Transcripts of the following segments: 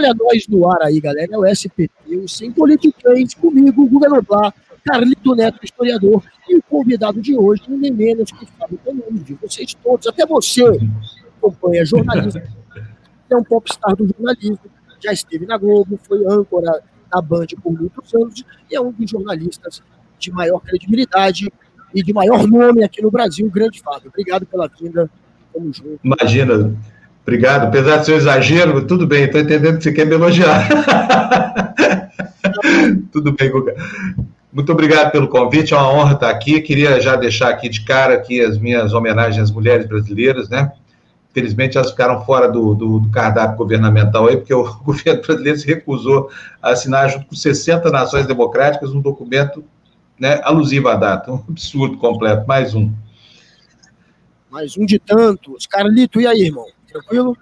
Olha nós no ar aí, galera. É o SPT, o Sem Politiquês, comigo, Guga Noblar, Carlito Neto, historiador, e o convidado de hoje, ninguém menos que Fábio Tononi, de vocês todos, até você, acompanha jornalismo, é um popstar do jornalismo, já esteve na Globo, foi âncora na Band por muitos anos, e é um dos jornalistas de maior credibilidade e de maior nome aqui no Brasil, grande Fábio. Obrigado pela vinda, tamo junto. Imagina, Obrigado. Apesar do seu exagero, tudo bem, estou entendendo que você quer me elogiar. tudo bem, Guga. Muito obrigado pelo convite, é uma honra estar aqui. Queria já deixar aqui de cara aqui as minhas homenagens às mulheres brasileiras, né? Infelizmente, elas ficaram fora do, do, do, cardápio governamental aí, porque o governo brasileiro se recusou a assinar, junto com 60 nações democráticas, um documento né, alusivo à data. Um absurdo completo. Mais um. Mais um de tantos. Carlito, e aí, irmão? Tranquilo?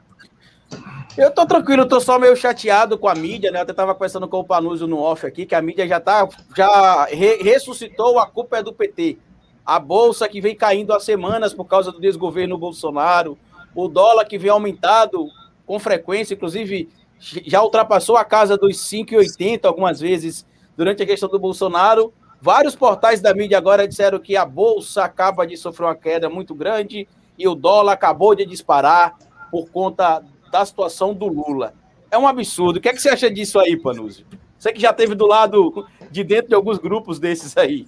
Eu tô tranquilo, tô só meio chateado com a mídia, né? Eu até tava conversando com o Panuso no off aqui, que a mídia já tá, já re ressuscitou, a culpa é do PT. A bolsa que vem caindo há semanas por causa do desgoverno Bolsonaro, o dólar que vem aumentado com frequência, inclusive já ultrapassou a casa dos 5,80 algumas vezes durante a questão do Bolsonaro. Vários portais da mídia agora disseram que a bolsa acaba de sofrer uma queda muito grande e o dólar acabou de disparar por conta da situação do Lula. É um absurdo. O que, é que você acha disso aí, Panuzzi? Você que já teve do lado de dentro de alguns grupos desses aí.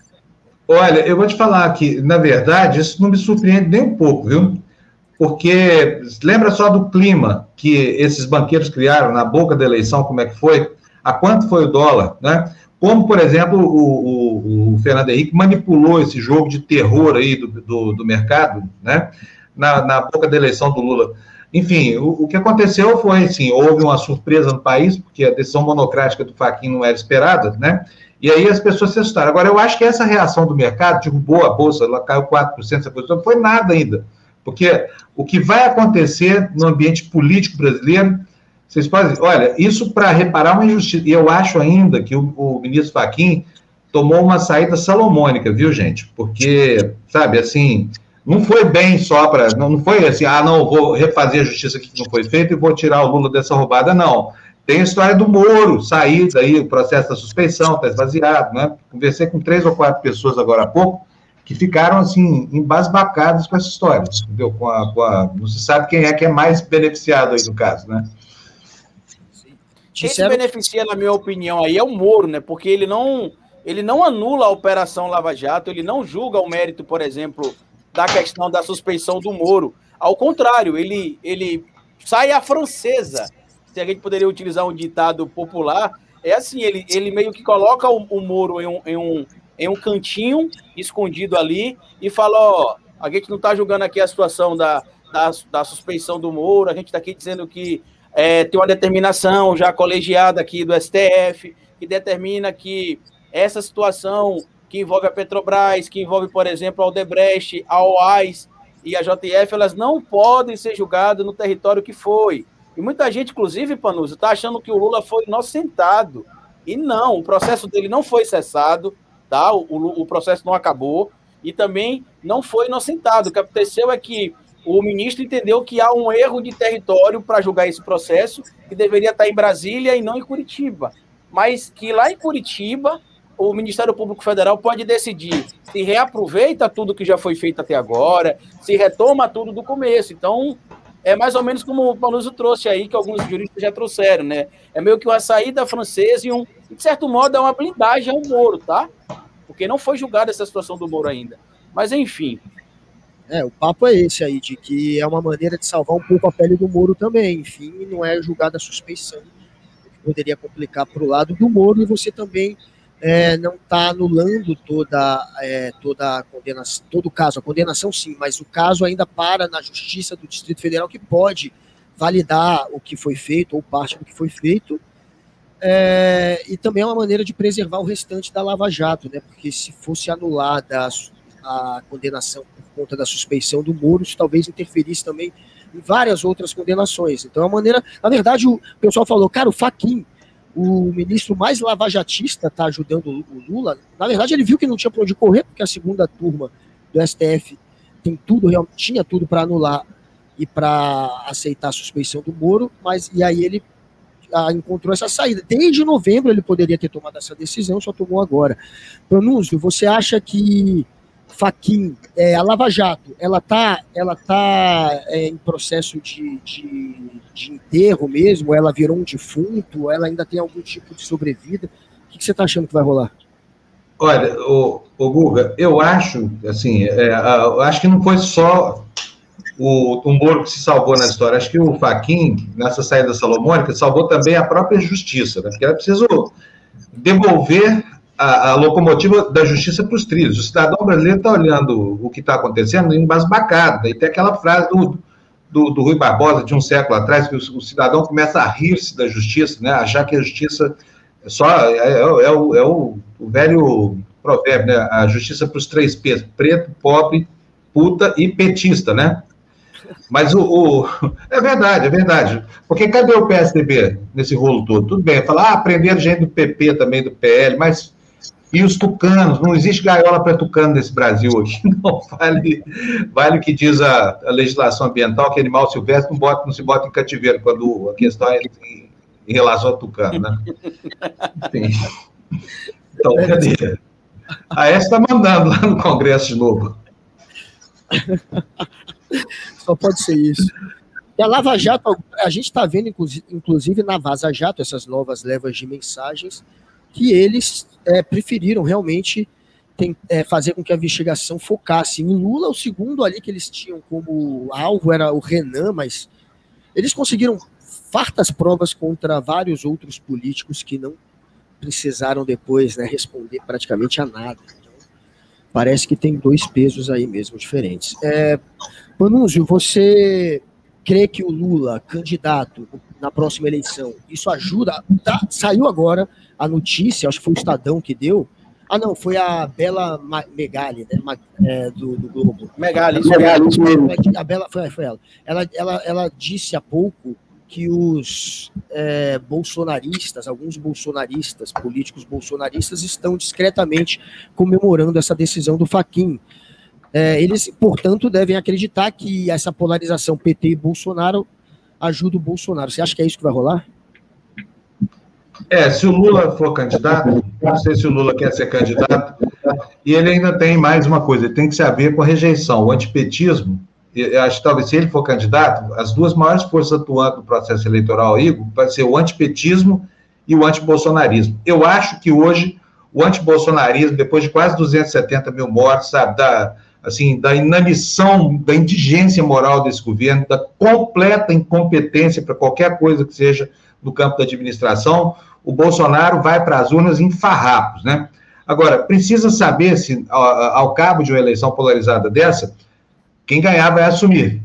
Olha, eu vou te falar que, na verdade, isso não me surpreende nem um pouco, viu? Porque lembra só do clima que esses banqueiros criaram na boca da eleição, como é que foi? A quanto foi o dólar, né? Como, por exemplo, o, o, o Fernando Henrique manipulou esse jogo de terror aí do, do, do mercado, né? Na, na boca da eleição do Lula. Enfim, o, o, que aconteceu foi, assim, houve uma surpresa no país, porque a decisão monocrática do Faquin não era esperada, né? E aí as pessoas se assustaram. Agora, eu acho que essa reação do mercado, derrubou a bolsa, ela caiu 4%, essa coisa não foi nada ainda. Porque o que vai acontecer no ambiente político brasileiro, vocês podem, olha, isso para reparar uma injustiça, e eu acho ainda que o, o ministro Faquin tomou uma saída salomônica, viu, gente? Porque, sabe, assim, não foi bem só para. Não, não foi assim, ah, não, vou refazer a justiça que não foi feita e vou tirar o Lula dessa roubada, não. Tem a história do Moro, sair daí, o processo da suspeição, está esvaziado, né? Conversei com três ou quatro pessoas agora há pouco que ficaram, assim, embasbacadas com essa história, entendeu? Com a, com a, não se sabe quem é que é mais beneficiado aí no caso, né? Quem se beneficia, na minha opinião, aí é o Moro, né? Porque ele não, ele não anula a Operação Lava Jato, ele não julga o mérito, por exemplo, da questão da suspeição do Moro. Ao contrário, ele, ele sai a francesa. Se a gente poderia utilizar um ditado popular, é assim, ele, ele meio que coloca o, o Moro em um, em, um, em um cantinho, escondido ali, e fala, ó, a gente não está julgando aqui a situação da, da, da do Moro, a gente está aqui dizendo que é, tem uma determinação já colegiada aqui do STF, que determina que essa situação que envolve a Petrobras, que envolve, por exemplo, a Odebrecht, a OAS e a JF, elas não podem ser julgadas no território que foi. E muita gente, inclusive, Panuso, está achando que o Lula foi inocentado. E não, o processo dele não foi cessado, tá? O, o, o processo não acabou e também não foi inocentado. O que aconteceu é que o ministro entendeu que há um erro de território para julgar esse processo, que deveria estar em Brasília e não em Curitiba. Mas que lá em Curitiba o Ministério Público Federal pode decidir se reaproveita tudo que já foi feito até agora, se retoma tudo do começo. Então, é mais ou menos como o Panuso trouxe aí, que alguns juristas já trouxeram, né? É meio que uma saída francesa e um, de certo modo, é uma blindagem ao Moro, tá? Porque não foi julgada essa situação do Moro ainda. Mas, enfim. É, o papo é esse aí, de que é uma maneira de salvar um pouco a pele do Moro também. Enfim, não é julgada a suspeição, que poderia complicar para o lado do Moro e você também é, não está anulando toda, é, toda a condenação, todo o caso, a condenação sim, mas o caso ainda para na Justiça do Distrito Federal, que pode validar o que foi feito, ou parte do que foi feito, é, e também é uma maneira de preservar o restante da Lava Jato, né, porque se fosse anulada a, a condenação por conta da suspeição do Moro, isso talvez interferisse também em várias outras condenações. Então, é uma maneira. Na verdade, o pessoal falou, cara, o Faquin o ministro mais lavajatista está ajudando o Lula. Na verdade, ele viu que não tinha para onde correr, porque a segunda turma do STF tem tudo, tinha tudo para anular e para aceitar a suspeição do Moro, mas e aí ele ah, encontrou essa saída. Desde novembro ele poderia ter tomado essa decisão, só tomou agora. Pronúncio, você acha que Faquin, é, a Lava Jato, ela está ela tá, é, em processo de, de, de, enterro mesmo? Ela virou um defunto? Ela ainda tem algum tipo de sobrevida? O que, que você está achando que vai rolar? Olha, o, o Guga, eu acho, assim, é, eu acho que não foi só o, Moro que se salvou na história. Acho que o Faquin, nessa saída salomônica, salvou também a própria justiça, né? porque era preciso devolver a, a locomotiva da justiça para os trilhos. O cidadão brasileiro está olhando o que está acontecendo embasbacado. E tem aquela frase do, do, do, Rui Barbosa, de um século atrás, que o, o cidadão começa a rir-se da justiça, né? achar que a justiça é só é, é, é o, é o, o velho provérbio, né? a justiça para os três P's, preto, pobre, puta e petista, né? Mas o, o, É verdade, é verdade. Porque cadê o PSDB nesse rolo todo? Tudo bem, falar, ah, prenderam gente do PP também, do PL, mas. E os tucanos? Não existe gaiola para tucano nesse Brasil hoje. Não vale, vale o que diz a, a, legislação ambiental, que animal silvestre não, bota, não se bota em cativeiro quando a questão é em, em relação a tucano, né? Enfim. Então, cadê? A S está mandando lá no Congresso de novo. Só pode ser isso. E a Lava Jato, a gente está vendo, inclusive na Vaza Jato, essas novas levas de mensagens, que eles é, preferiram realmente tem, é, fazer com que a investigação focasse em Lula. O segundo ali que eles tinham como alvo era o Renan, mas eles conseguiram fartas provas contra vários outros políticos que não precisaram depois né, responder praticamente a nada. Então, parece que tem dois pesos aí mesmo diferentes. É, você crê que o Lula, candidato na próxima eleição, isso ajuda? Tá, saiu agora a notícia, acho que foi o Estadão que deu. Ah, não, foi a Bela Megali, né, é, do, do, Globo. Megali, isso, Megali, isso mesmo. A Bela, foi, foi ela. ela. Ela, ela. disse há pouco que os é, bolsonaristas, alguns bolsonaristas, políticos bolsonaristas, estão discretamente comemorando essa decisão do Faquin. É, eles, portanto, devem acreditar que essa polarização PT e Bolsonaro ajuda o Bolsonaro. Você acha que é isso que vai rolar? É, se o Lula for candidato, não sei se o Lula quer ser candidato, e ele ainda tem mais uma coisa, ele tem que se haver com a rejeição, o antipetismo, eu acho que talvez se ele for candidato, as duas maiores forças atuando no processo eleitoral, Igor, vai ser o antipetismo e o antibolsonarismo. Eu acho que hoje o antibolsonarismo, depois de quase 270 mil mortes, sabe, da, assim, da inanição, da indigência moral desse governo, da completa incompetência para qualquer coisa que seja no campo da administração, o Bolsonaro vai para as urnas em farrapos, né? Agora, precisa saber se, ao, cabo de uma eleição polarizada dessa, quem ganhar vai assumir.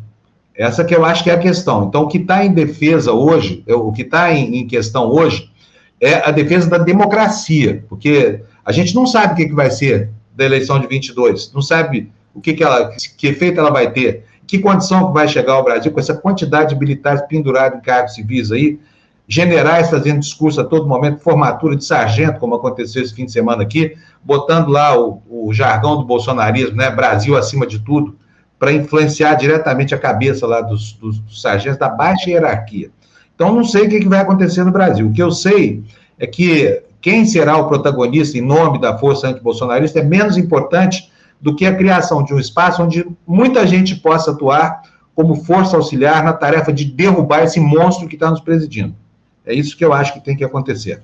Essa que eu acho que é a questão. Então, o que está em defesa hoje, o que está em, em, questão hoje, é a defesa da democracia, porque a gente não sabe o que, que vai ser da eleição de 22, não sabe o que, que, ela, que efeito ela vai ter, que condição que vai chegar ao Brasil com essa quantidade de militares pendurados em cargos civis aí, generais fazendo discurso a todo momento, formatura de sargento, como aconteceu esse fim de semana aqui, botando lá o, o jargão do bolsonarismo, né, Brasil acima de tudo, para influenciar diretamente a cabeça lá dos, dos, dos, sargentos da baixa hierarquia. Então, não sei o que, que vai acontecer no Brasil. O que eu sei é que quem será o protagonista em nome da força antibolsonarista é menos importante do que a criação de um espaço onde muita gente possa atuar como força auxiliar na tarefa de derrubar esse monstro que está nos presidindo. É isso que eu acho que tem que acontecer.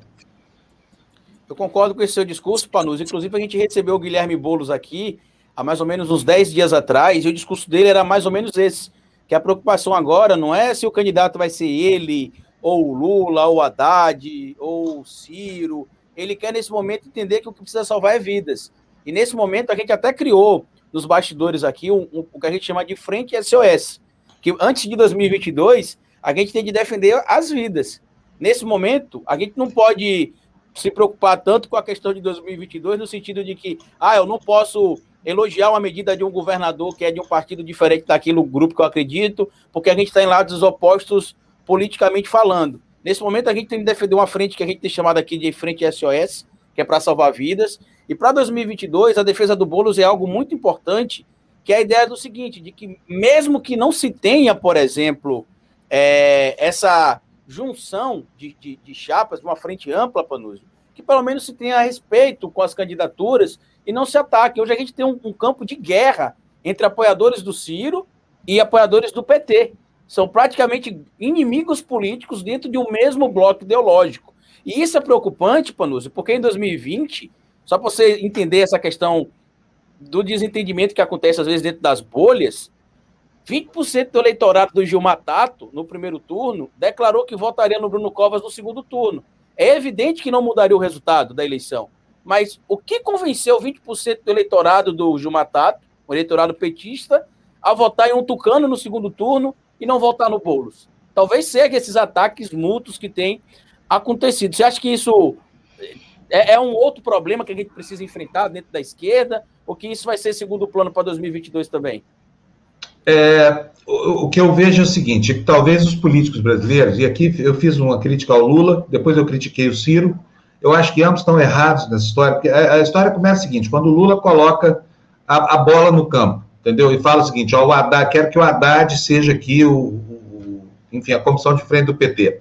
Eu concordo com esse seu discurso, Panus. Inclusive, a gente recebeu o Guilherme Boulos aqui há mais ou menos uns 10 dias atrás, e o discurso dele era mais ou menos esse: que a preocupação agora não é se o candidato vai ser ele, ou Lula, ou Haddad, ou Ciro. Ele quer, nesse momento, entender que o que precisa salvar é vidas. E nesse momento a gente até criou nos bastidores aqui um, um, o que a gente chama de frente SOS, que antes de 2022 a gente tem de defender as vidas. Nesse momento a gente não pode se preocupar tanto com a questão de 2022 no sentido de que ah eu não posso elogiar uma medida de um governador que é de um partido diferente daquilo grupo que eu acredito, porque a gente está em lados opostos politicamente falando. Nesse momento, a gente tem que defender uma frente que a gente tem chamado aqui de frente SOS, que é para salvar vidas. E para 2022, a defesa do Boulos é algo muito importante, que é a ideia do seguinte, de que mesmo que não se tenha, por exemplo, é, essa junção de, de, de chapas, uma frente ampla, Panúzio, que pelo menos se tenha respeito com as candidaturas e não se ataque. Hoje a gente tem um, um campo de guerra entre apoiadores do Ciro e apoiadores do PT. São praticamente inimigos políticos dentro de um mesmo bloco ideológico. E isso é preocupante, Panúzio, porque em 2020, só para você entender essa questão do desentendimento que acontece às vezes dentro das bolhas, 20% do eleitorado do Gilmar Tato, no primeiro turno, declarou que votaria no Bruno Covas no segundo turno. É evidente que não mudaria o resultado da eleição. Mas o que convenceu 20% do eleitorado do Gilmar Tato, o eleitorado petista, a votar em um tucano no segundo turno e não votar no Boulos? Talvez seja esses ataques mútuos que têm acontecido. Você acha que isso é, é, um outro problema que a gente precisa enfrentar dentro da esquerda? Ou que isso vai ser segundo plano para 2022 também? É, o, o, que eu vejo é o seguinte: que talvez os políticos brasileiros, e aqui eu fiz uma crítica ao Lula, depois eu critiquei o Ciro, eu acho que ambos estão errados nessa história, porque a, a história começa o seguinte: quando o Lula coloca a, a, bola no campo, entendeu? E fala o seguinte: ó, o Haddad, quero que o Haddad seja aqui o, enfim, a comissão de frente do PT.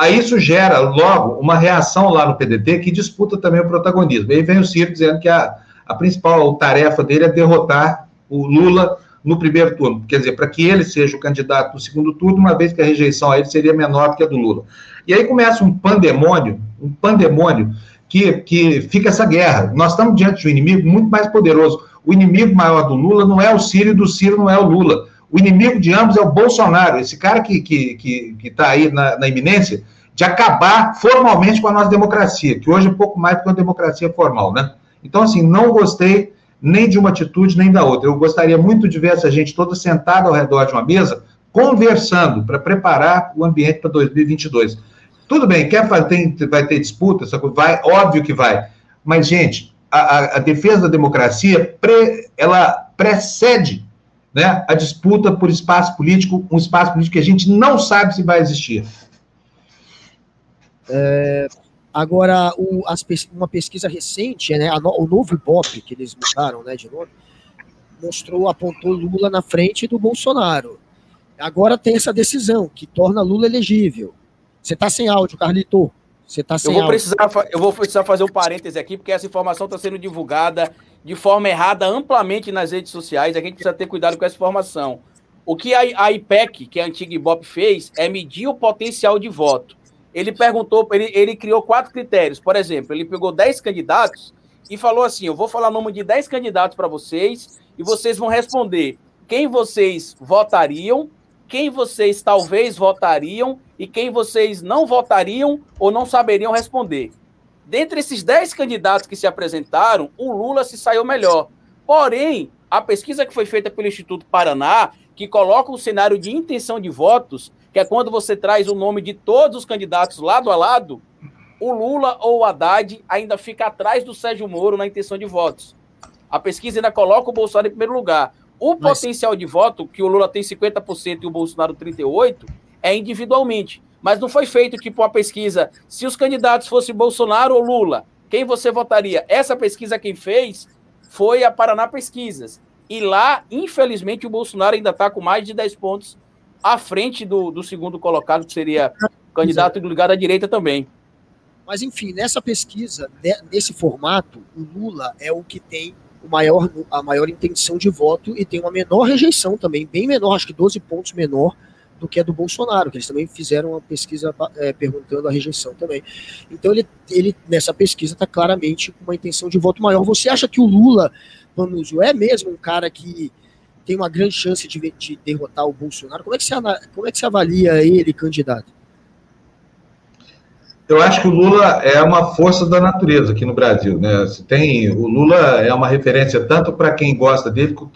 Aí isso gera logo uma reação lá no PDT que disputa também o protagonismo. Aí vem o Ciro dizendo que a, a principal tarefa dele é derrotar o Lula no primeiro turno, quer dizer, para que ele seja o candidato no segundo turno, uma vez que a rejeição a ele seria menor que a do Lula. E aí começa um pandemônio, um pandemônio que, que fica essa guerra. Nós estamos diante de um inimigo muito mais poderoso. O inimigo maior do Lula não é o Ciro e do Ciro não é o Lula. O inimigo de ambos é o Bolsonaro, esse cara que está que, que, que tá aí na, na iminência de acabar formalmente com a nossa democracia, que hoje é pouco mais do que uma democracia formal, né? Então, assim, não gostei nem de uma atitude nem da outra. Eu gostaria muito de ver essa gente toda sentada ao redor de uma mesa, conversando para preparar o ambiente para 2022. Tudo bem, quer fazer, vai ter disputa, vai, óbvio que vai. Mas, gente, a, a defesa da democracia, pre, ela precede né, a disputa por espaço político, um espaço político que a gente não sabe se vai existir. É, Agora, o, as, uma pesquisa recente, né, no, o novo Ibope, que eles mudaram né, de nome, mostrou, apontou Lula na frente do Bolsonaro. Agora tem essa decisão, que torna Lula elegível. Você está sem áudio, Carlito. Você está sem eu vou áudio. Precisar, eu vou precisar fazer um parêntese aqui, porque essa informação está sendo divulgada de forma errada amplamente nas redes sociais. A gente precisa ter cuidado com essa informação. O que a, IPEC, que é a antiga Ibope, fez é medir o potencial de voto ele perguntou, ele, ele criou quatro critérios. Por exemplo, ele pegou dez candidatos e falou assim: Eu vou falar o nome de dez candidatos para vocês e vocês vão responder quem vocês votariam, quem vocês talvez votariam e quem vocês não votariam ou não saberiam responder. Dentre esses dez candidatos que se apresentaram, o Lula se saiu melhor. Porém, a pesquisa que foi feita pelo Instituto Paraná, que coloca o cenário de intenção de votos, que é quando você traz o nome de todos os candidatos lado a lado, o Lula ou o Haddad ainda fica atrás do Sérgio Moro na intenção de votos. A pesquisa ainda coloca o Bolsonaro em primeiro lugar. O Mas... potencial de voto, que o Lula tem 50% e o Bolsonaro 38%, é individualmente. Mas não foi feito tipo uma pesquisa, se os candidatos fossem Bolsonaro ou Lula, quem você votaria? Essa pesquisa quem fez foi a Paraná Pesquisas. E lá, infelizmente, o Bolsonaro ainda está com mais de 10 pontos à frente do, do segundo colocado, que seria o candidato ligado à direita também. Mas, enfim, nessa pesquisa, nesse formato, o Lula é o que tem o maior, a maior intenção de voto e tem uma menor rejeição também, bem menor, acho que 12 pontos menor do que a do Bolsonaro, que eles também fizeram uma pesquisa é, perguntando a rejeição também. Então, ele, ele nessa pesquisa está claramente com uma intenção de voto maior. Você acha que o Lula, Panúzio, é mesmo um cara que tem uma grande chance de, de derrotar o Bolsonaro. Como é, que você, como é que você avalia ele, candidato? Eu acho que o Lula é uma força da natureza aqui no Brasil. Né? Tem, o Lula é uma referência tanto para quem gosta dele, quanto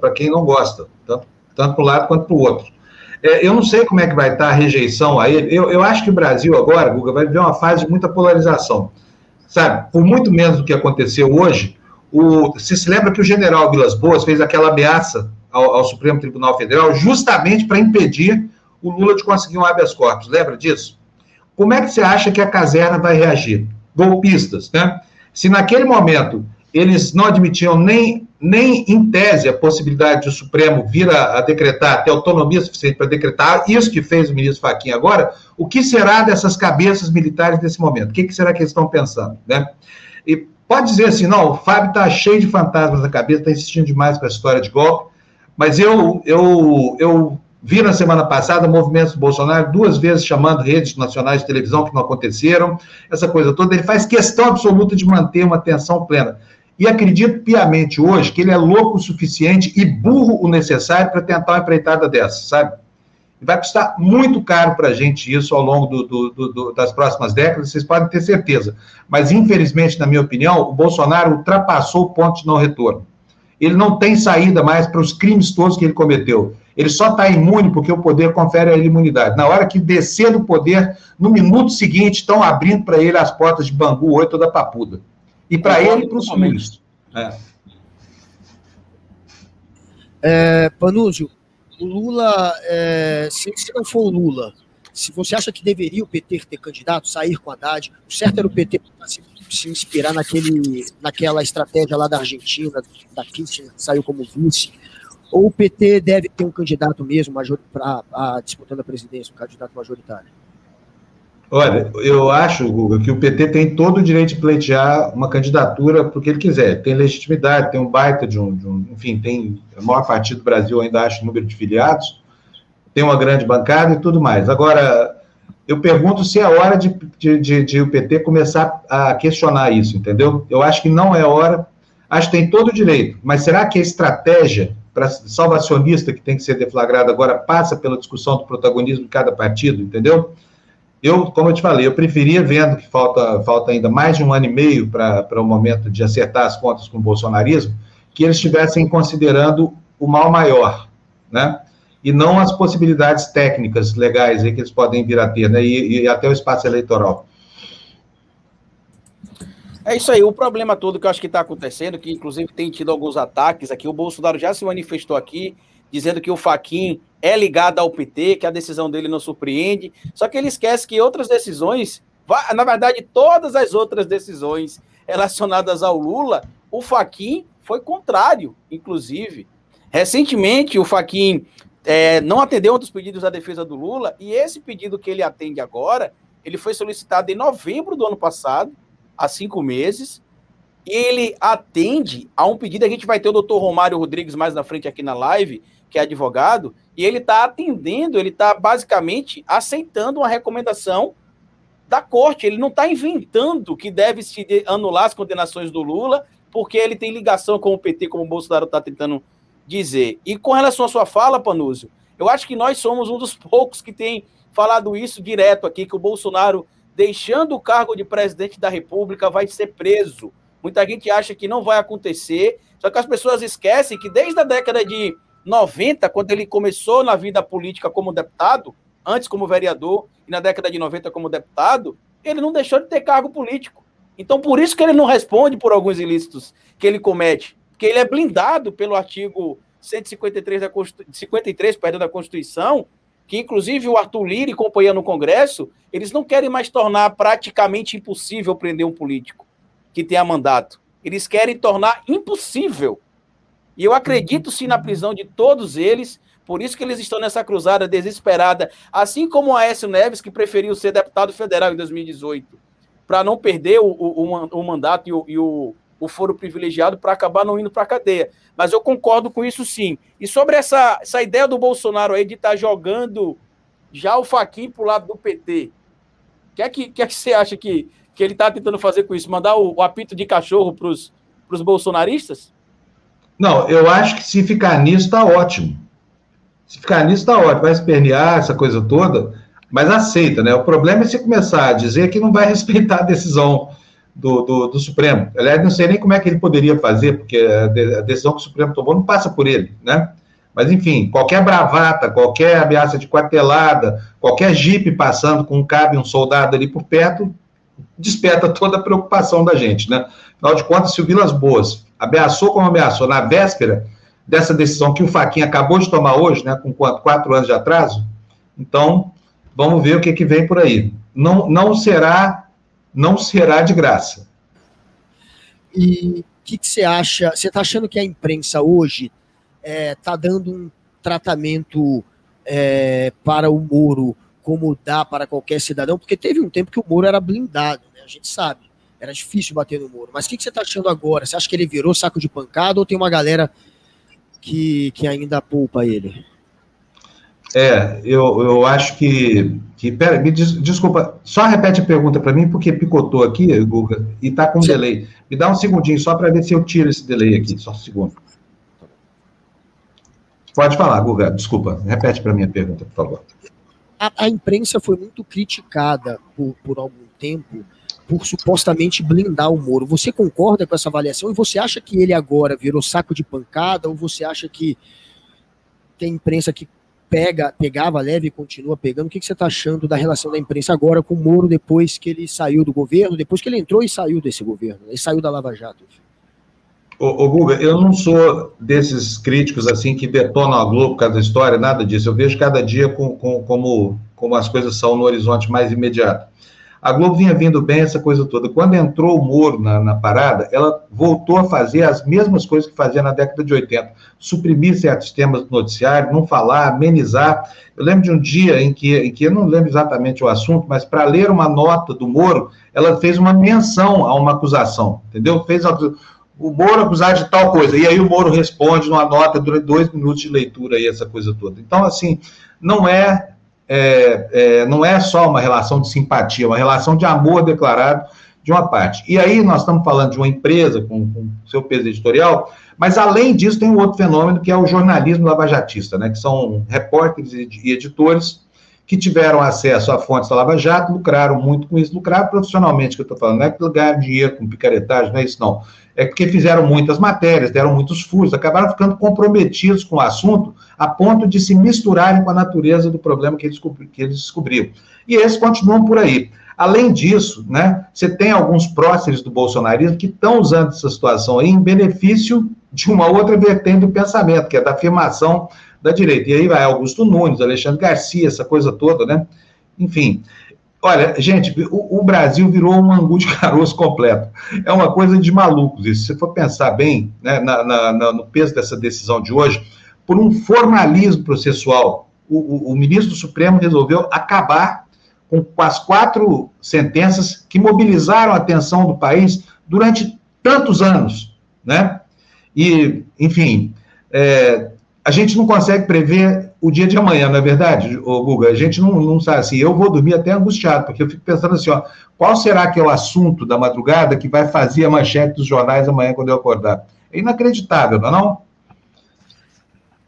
para quem não gosta, tanto, tanto para um lado quanto para o outro. É, eu não sei como é que vai estar a rejeição a ele. Eu, eu acho que o Brasil agora, Guga, vai viver uma fase de muita polarização. Sabe, por muito menos do que aconteceu hoje, o, você se lembra que o general Vilas Boas fez aquela ameaça ao, ao Supremo Tribunal Federal justamente para impedir o Lula de conseguir um habeas corpus. Lembra disso? como é que você acha que a caserna vai reagir? Golpistas, né? Se naquele momento eles não admitiam nem, nem em tese a possibilidade de o Supremo vir a, a decretar, ter autonomia suficiente para decretar, isso que fez o ministro Faquinha agora, o que será dessas cabeças militares nesse momento? O que, que será que eles estão pensando? Né? E pode dizer assim, não, o Fábio está cheio de fantasmas na cabeça, está insistindo demais com a história de golpe, mas eu, eu, eu vi na semana passada movimentos do Bolsonaro duas vezes chamando redes nacionais de televisão que não aconteceram, essa coisa toda. Ele faz questão absoluta de manter uma atenção plena. E acredito piamente hoje que ele é louco o suficiente e burro o necessário para tentar uma empreitada dessa, sabe? Vai custar muito caro para a gente isso ao longo do, do, do, das próximas décadas, vocês podem ter certeza. Mas, infelizmente, na minha opinião, o Bolsonaro ultrapassou o ponto de não retorno. Ele não tem saída mais para os crimes todos que ele cometeu. Ele só está imune porque o poder confere a ele imunidade. Na hora que descer do poder, no minuto seguinte, estão abrindo para ele as portas de Bangu 8 da Papuda. E para ele e para os filhos. É. É, Panúzio, o Lula, é, se, se, não for o Lula, se você acha que deveria o PT ter candidato, sair com a Haddad, o certo era o PT se, se inspirar naquele, naquela estratégia lá da Argentina, da Kirchner, que saiu como vice, ou o PT deve ter um candidato mesmo major, pra, a, disputando a presidência, um candidato majoritário? Olha, eu acho, Guga, que o PT tem todo o direito de pleitear uma candidatura porque ele quiser. Tem legitimidade, tem um baita de um, de um enfim, tem o maior partido do Brasil, ainda acho, número de filiados, tem uma grande bancada e tudo mais. Agora, eu pergunto se é hora de, de, de, de, o PT começar a questionar isso, entendeu? Eu acho que não é hora, acho que tem todo o direito, mas será que a estratégia para salvacionista que tem que ser deflagrada agora passa pela discussão do protagonismo de cada partido, entendeu? Eu, como eu te falei, eu preferia, vendo que falta, falta ainda mais de um ano e meio para o momento de acertar as contas com o bolsonarismo, que eles estivessem considerando o mal maior, né? E não as possibilidades técnicas legais aí que eles podem vir a ter, né? E, e até o espaço eleitoral. É isso aí, o problema todo que eu acho que está acontecendo, que inclusive tem tido alguns ataques aqui, o Bolsonaro já se manifestou aqui, dizendo que o Faquin é ligado ao PT, que a decisão dele não surpreende. Só que ele esquece que outras decisões, na verdade, todas as outras decisões relacionadas ao Lula, o Faquin foi contrário, inclusive. Recentemente, o Faquin é, não atendeu outros pedidos da defesa do Lula, e esse pedido que ele atende agora, ele foi solicitado em novembro do ano passado, há cinco meses, ele atende a um pedido, a gente vai ter o doutor Romário Rodrigues mais na frente aqui na live, que é advogado, e ele está atendendo, ele está basicamente aceitando uma recomendação da corte. Ele não está inventando que deve se anular as condenações do Lula, porque ele tem ligação com o PT, como o Bolsonaro está tentando dizer. E com relação à sua fala, Panúzio, eu acho que nós somos um dos poucos que tem falado isso direto aqui, que o Bolsonaro, deixando o cargo de presidente da República, vai ser preso. Muita gente acha que não vai acontecer, só que as pessoas esquecem que desde a década de 90, quando ele começou na vida política como deputado, antes como vereador e na década de 90 como deputado, ele não deixou de ter cargo político. Então, por isso que ele não responde por alguns ilícitos que ele comete, porque ele é blindado pelo artigo 153 da, Constitu... 53, perdão, da Constituição, que inclusive o Arthur Lira e companhia no Congresso, eles não querem mais tornar praticamente impossível prender um político que tenha mandato. Eles querem tornar impossível e eu acredito sim na prisão de todos eles, por isso que eles estão nessa cruzada desesperada, assim como o Aécio Neves, que preferiu ser deputado federal em 2018, para não perder o, o, o mandato e o, e o, o foro privilegiado para acabar não indo para a cadeia. Mas eu concordo com isso sim. E sobre essa, essa ideia do Bolsonaro aí de estar tá jogando já o Faquin para o lado do PT, o que, é que, que é que você acha que, que ele está tentando fazer com isso? Mandar o, o apito de cachorro para os bolsonaristas? Não, eu acho que se ficar nisso está ótimo. Se ficar nisso está ótimo. Vai espernear essa coisa toda, mas aceita, né? O problema é se começar a dizer que não vai respeitar a decisão do, do, do, Supremo. Aliás, não sei nem como é que ele poderia fazer, porque a decisão que o Supremo tomou não passa por ele, né? Mas, enfim, qualquer bravata, qualquer ameaça de quartelada, qualquer jipe passando com um cabo e um soldado ali por perto, desperta toda a preocupação da gente, né? Afinal de contas, se o Vilas Boas ameaçou como ameaçou na véspera dessa decisão que o Faquinha acabou de tomar hoje, né, com quatro anos de atraso, então vamos ver o que, que vem por aí. não, não será não será de graça. E o que, que, você acha? Você está achando que a imprensa hoje está é, tá dando um tratamento é, para o Moro como dá para qualquer cidadão? Porque teve um tempo que o Moro era blindado, né? a gente sabe. Era difícil bater no Moro. Mas o que, que você está achando agora? Você acha que ele virou saco de pancada ou tem uma galera que, que ainda poupa ele? É, eu, eu acho que. que pera, me des, desculpa, só repete a pergunta para mim, porque picotou aqui, Guga, e está com um delay. Me dá um segundinho só para ver se eu tiro esse delay aqui, só um segundo. Pode falar, Guga, desculpa, repete para mim a pergunta, por favor. A, a, imprensa foi muito criticada por, por algum tempo por supostamente blindar o Moro. Você concorda com essa avaliação e você acha que ele agora virou saco de pancada ou você acha que tem imprensa que pega, pegava leve e continua pegando. O que, que você está achando da relação da imprensa agora com o Moro depois que ele saiu do governo, depois que ele entrou e saiu desse governo? Ele saiu da Lava Jato. Ô, ô Guga, eu não sou desses críticos assim que detonam a Globo por causa da história, nada disso. Eu vejo cada dia com, com, como, como as coisas são no horizonte mais imediato. A Globo vinha vindo bem essa coisa toda. Quando entrou o Moro na, na, parada, ela voltou a fazer as mesmas coisas que fazia na década de 80. Suprimir certos temas do noticiário, não falar, amenizar. Eu lembro de um dia em que, em que eu não lembro exatamente o assunto, mas para ler uma nota do Moro, ela fez uma menção a uma acusação, entendeu? Fez o Moro acusar de tal coisa. E aí o Moro responde numa nota durante dois minutos de leitura e essa coisa toda. Então, assim, não é é, é, não é só uma relação de simpatia, é uma relação de amor declarado de uma parte. E aí nós estamos falando de uma empresa com, com seu peso editorial, mas além disso tem um outro fenômeno que é o jornalismo lavajatista, né, que são repórteres e editores que tiveram acesso a fontes da Lava Jato, lucraram muito com isso, lucraram profissionalmente, que eu estou falando, não é que ganharam dinheiro com picaretagem, não é isso não, é porque fizeram muitas matérias, deram muitos furos, acabaram ficando comprometidos com o assunto, a ponto de se misturarem com a natureza do problema que eles, que eles descobriram. E esses continuam por aí. Além disso, né, você tem alguns próceres do bolsonarismo que estão usando essa situação aí em benefício de uma outra vertente do pensamento, que é da afirmação da direita. E aí vai Augusto Nunes, Alexandre Garcia, essa coisa toda, né? Enfim. Olha, gente, o, o Brasil virou um angu de caroço completo. É uma coisa de malucos isso. Se você for pensar bem né, na, na, na, no peso dessa decisão de hoje, por um formalismo processual, o, o, o ministro do Supremo resolveu acabar com, as quatro sentenças que mobilizaram a atenção do país durante tantos anos, né? E, enfim, é, a gente não consegue prever o dia de amanhã, não é verdade, ô Guga? A gente não, não sabe assim, eu vou dormir até angustiado, porque eu fico pensando assim, ó, qual será que é o assunto da madrugada que vai fazer a manchete dos jornais amanhã quando eu acordar? É inacreditável, não é não?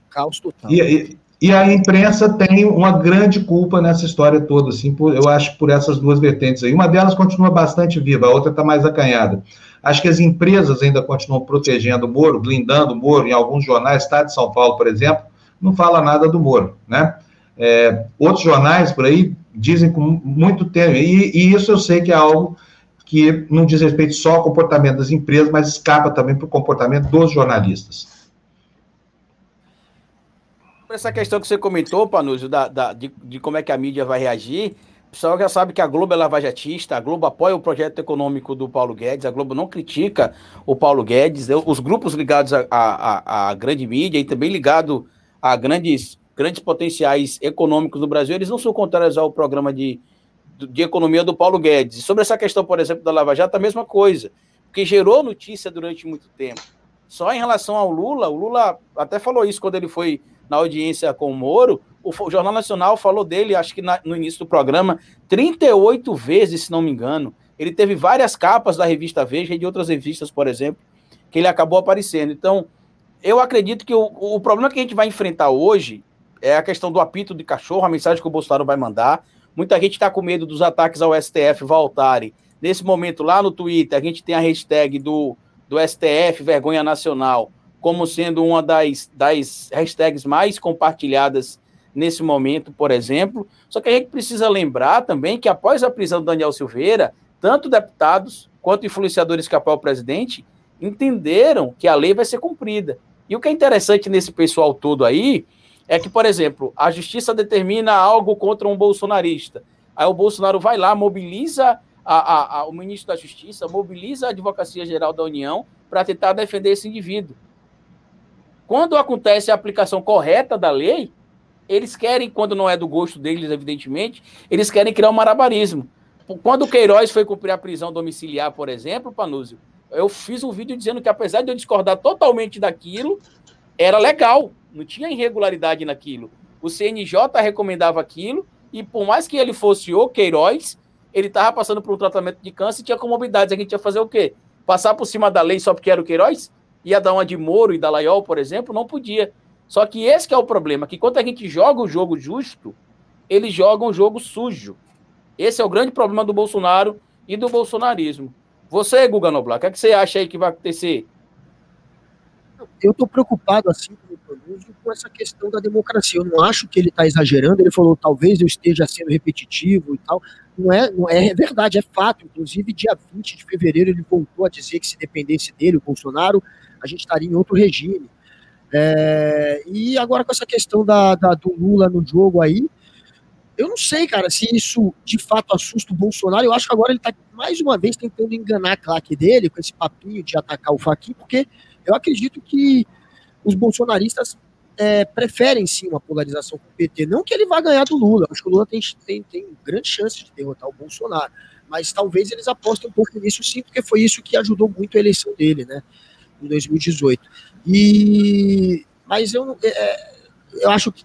Caos total. E, e, e, a imprensa tem uma grande culpa nessa história toda, assim, por, eu acho, por essas duas vertentes aí. Uma delas continua bastante viva, a outra está mais acanhada. Acho que as empresas ainda continuam protegendo o Moro, blindando o Moro. Em alguns jornais, Estado de São Paulo, por exemplo, não fala nada do Moro, né? É, outros jornais por aí dizem com muito tempo, e, e, isso eu sei que é algo que não diz respeito só ao comportamento das empresas, mas escapa também para o comportamento dos jornalistas. Essa questão que você comentou, Panúzio, da, da de, de como é que a mídia vai reagir, pessoal já sabe que a Globo é lavajatista, a Globo apoia o projeto econômico do Paulo Guedes, a Globo não critica o Paulo Guedes, os grupos ligados à grande mídia e também ligado a grandes, grandes potenciais econômicos do Brasil, eles não são contrários ao programa de, de economia do Paulo Guedes. E sobre essa questão, por exemplo, da Lava Jato, a mesma coisa, porque gerou notícia durante muito tempo. Só em relação ao Lula, o Lula até falou isso quando ele foi na audiência com o Moro, o Jornal Nacional falou dele, acho que na, no início do programa, 38 vezes, se não me engano. Ele teve várias capas da revista Veja e de outras revistas, por exemplo, que ele acabou aparecendo. Então, eu acredito que o, o problema que a gente vai enfrentar hoje é a questão do apito de cachorro, a mensagem que o Bolsonaro vai mandar. Muita gente está com medo dos ataques ao STF voltarem. Nesse momento, lá no Twitter, a gente tem a hashtag do, do STF Vergonha Nacional como sendo uma das, das hashtags mais compartilhadas nesse momento, por exemplo. Só que a gente precisa lembrar também que após a prisão do Daniel Silveira, tanto deputados quanto influenciadores que apoiam o presidente entenderam que a lei vai ser cumprida. E o que é interessante nesse pessoal todo aí é que, por exemplo, a justiça determina algo contra um bolsonarista. Aí o Bolsonaro vai lá, mobiliza a, a, a, o ministro da Justiça, mobiliza a Advocacia Geral da União para tentar defender esse indivíduo. Quando acontece a aplicação correta da lei, eles querem, quando não é do gosto deles, evidentemente, eles querem criar um marabarismo. Quando o Queiroz foi cumprir a prisão domiciliar, por exemplo, Panúzio, eu fiz um vídeo dizendo que, apesar de eu discordar totalmente daquilo, era legal, não tinha irregularidade naquilo. O CNJ recomendava aquilo, e por mais que ele fosse o Queiroz, ele estava passando por um tratamento de câncer e tinha comorbidades. A gente ia fazer o quê? Passar por cima da lei só porque era o Queiroz? Ia dar uma de Moro e da Laiol, por exemplo? Não podia. Só que esse que é o problema, que quando a gente joga o jogo justo, eles jogam o jogo sujo. Esse é o grande problema do Bolsonaro e do bolsonarismo. Você, Guga Noblar, o que, é que você acha aí que vai acontecer? Eu estou preocupado, assim com essa questão da democracia. Eu não acho que ele está exagerando. Ele falou, talvez eu esteja sendo repetitivo e tal. Não é, não é, é verdade, é fato. Inclusive, dia 20 de fevereiro, ele voltou a dizer que se dependesse dele, o Bolsonaro, a gente estaria em outro regime. É, e agora com essa questão da, da, do Lula no jogo aí, eu não sei, cara, se isso de fato assusta o Bolsonaro. Eu acho que agora ele está mais uma vez tentando enganar a claque dele com esse papinho de atacar o Faquinha, porque eu acredito que os bolsonaristas é, preferem sim uma polarização com o PT. Não que ele vá ganhar do Lula, acho que o Lula tem, tem, tem grande chance de derrotar o Bolsonaro. Mas talvez eles apostem um pouco nisso sim, porque foi isso que ajudou muito a eleição dele, né? Em 2018. E, mas eu, é, é, eu acho que,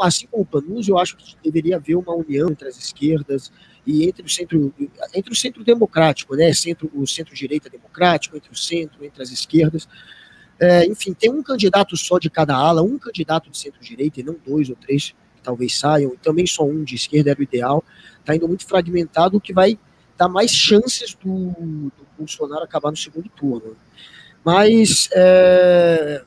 assim como o Panuzzi, eu acho que deveria haver uma união entre as esquerdas e entre o centro, entre o centro democrático, né? Centro, o centro-direita democrático, entre o centro, entre as esquerdas. É, enfim, tem um candidato só de cada ala, um candidato de centro-direita e não dois ou três que talvez saiam, e também só um de esquerda era o ideal. Está indo muito fragmentado, o que vai dar mais chances do, do Bolsonaro acabar no segundo turno. Mas é,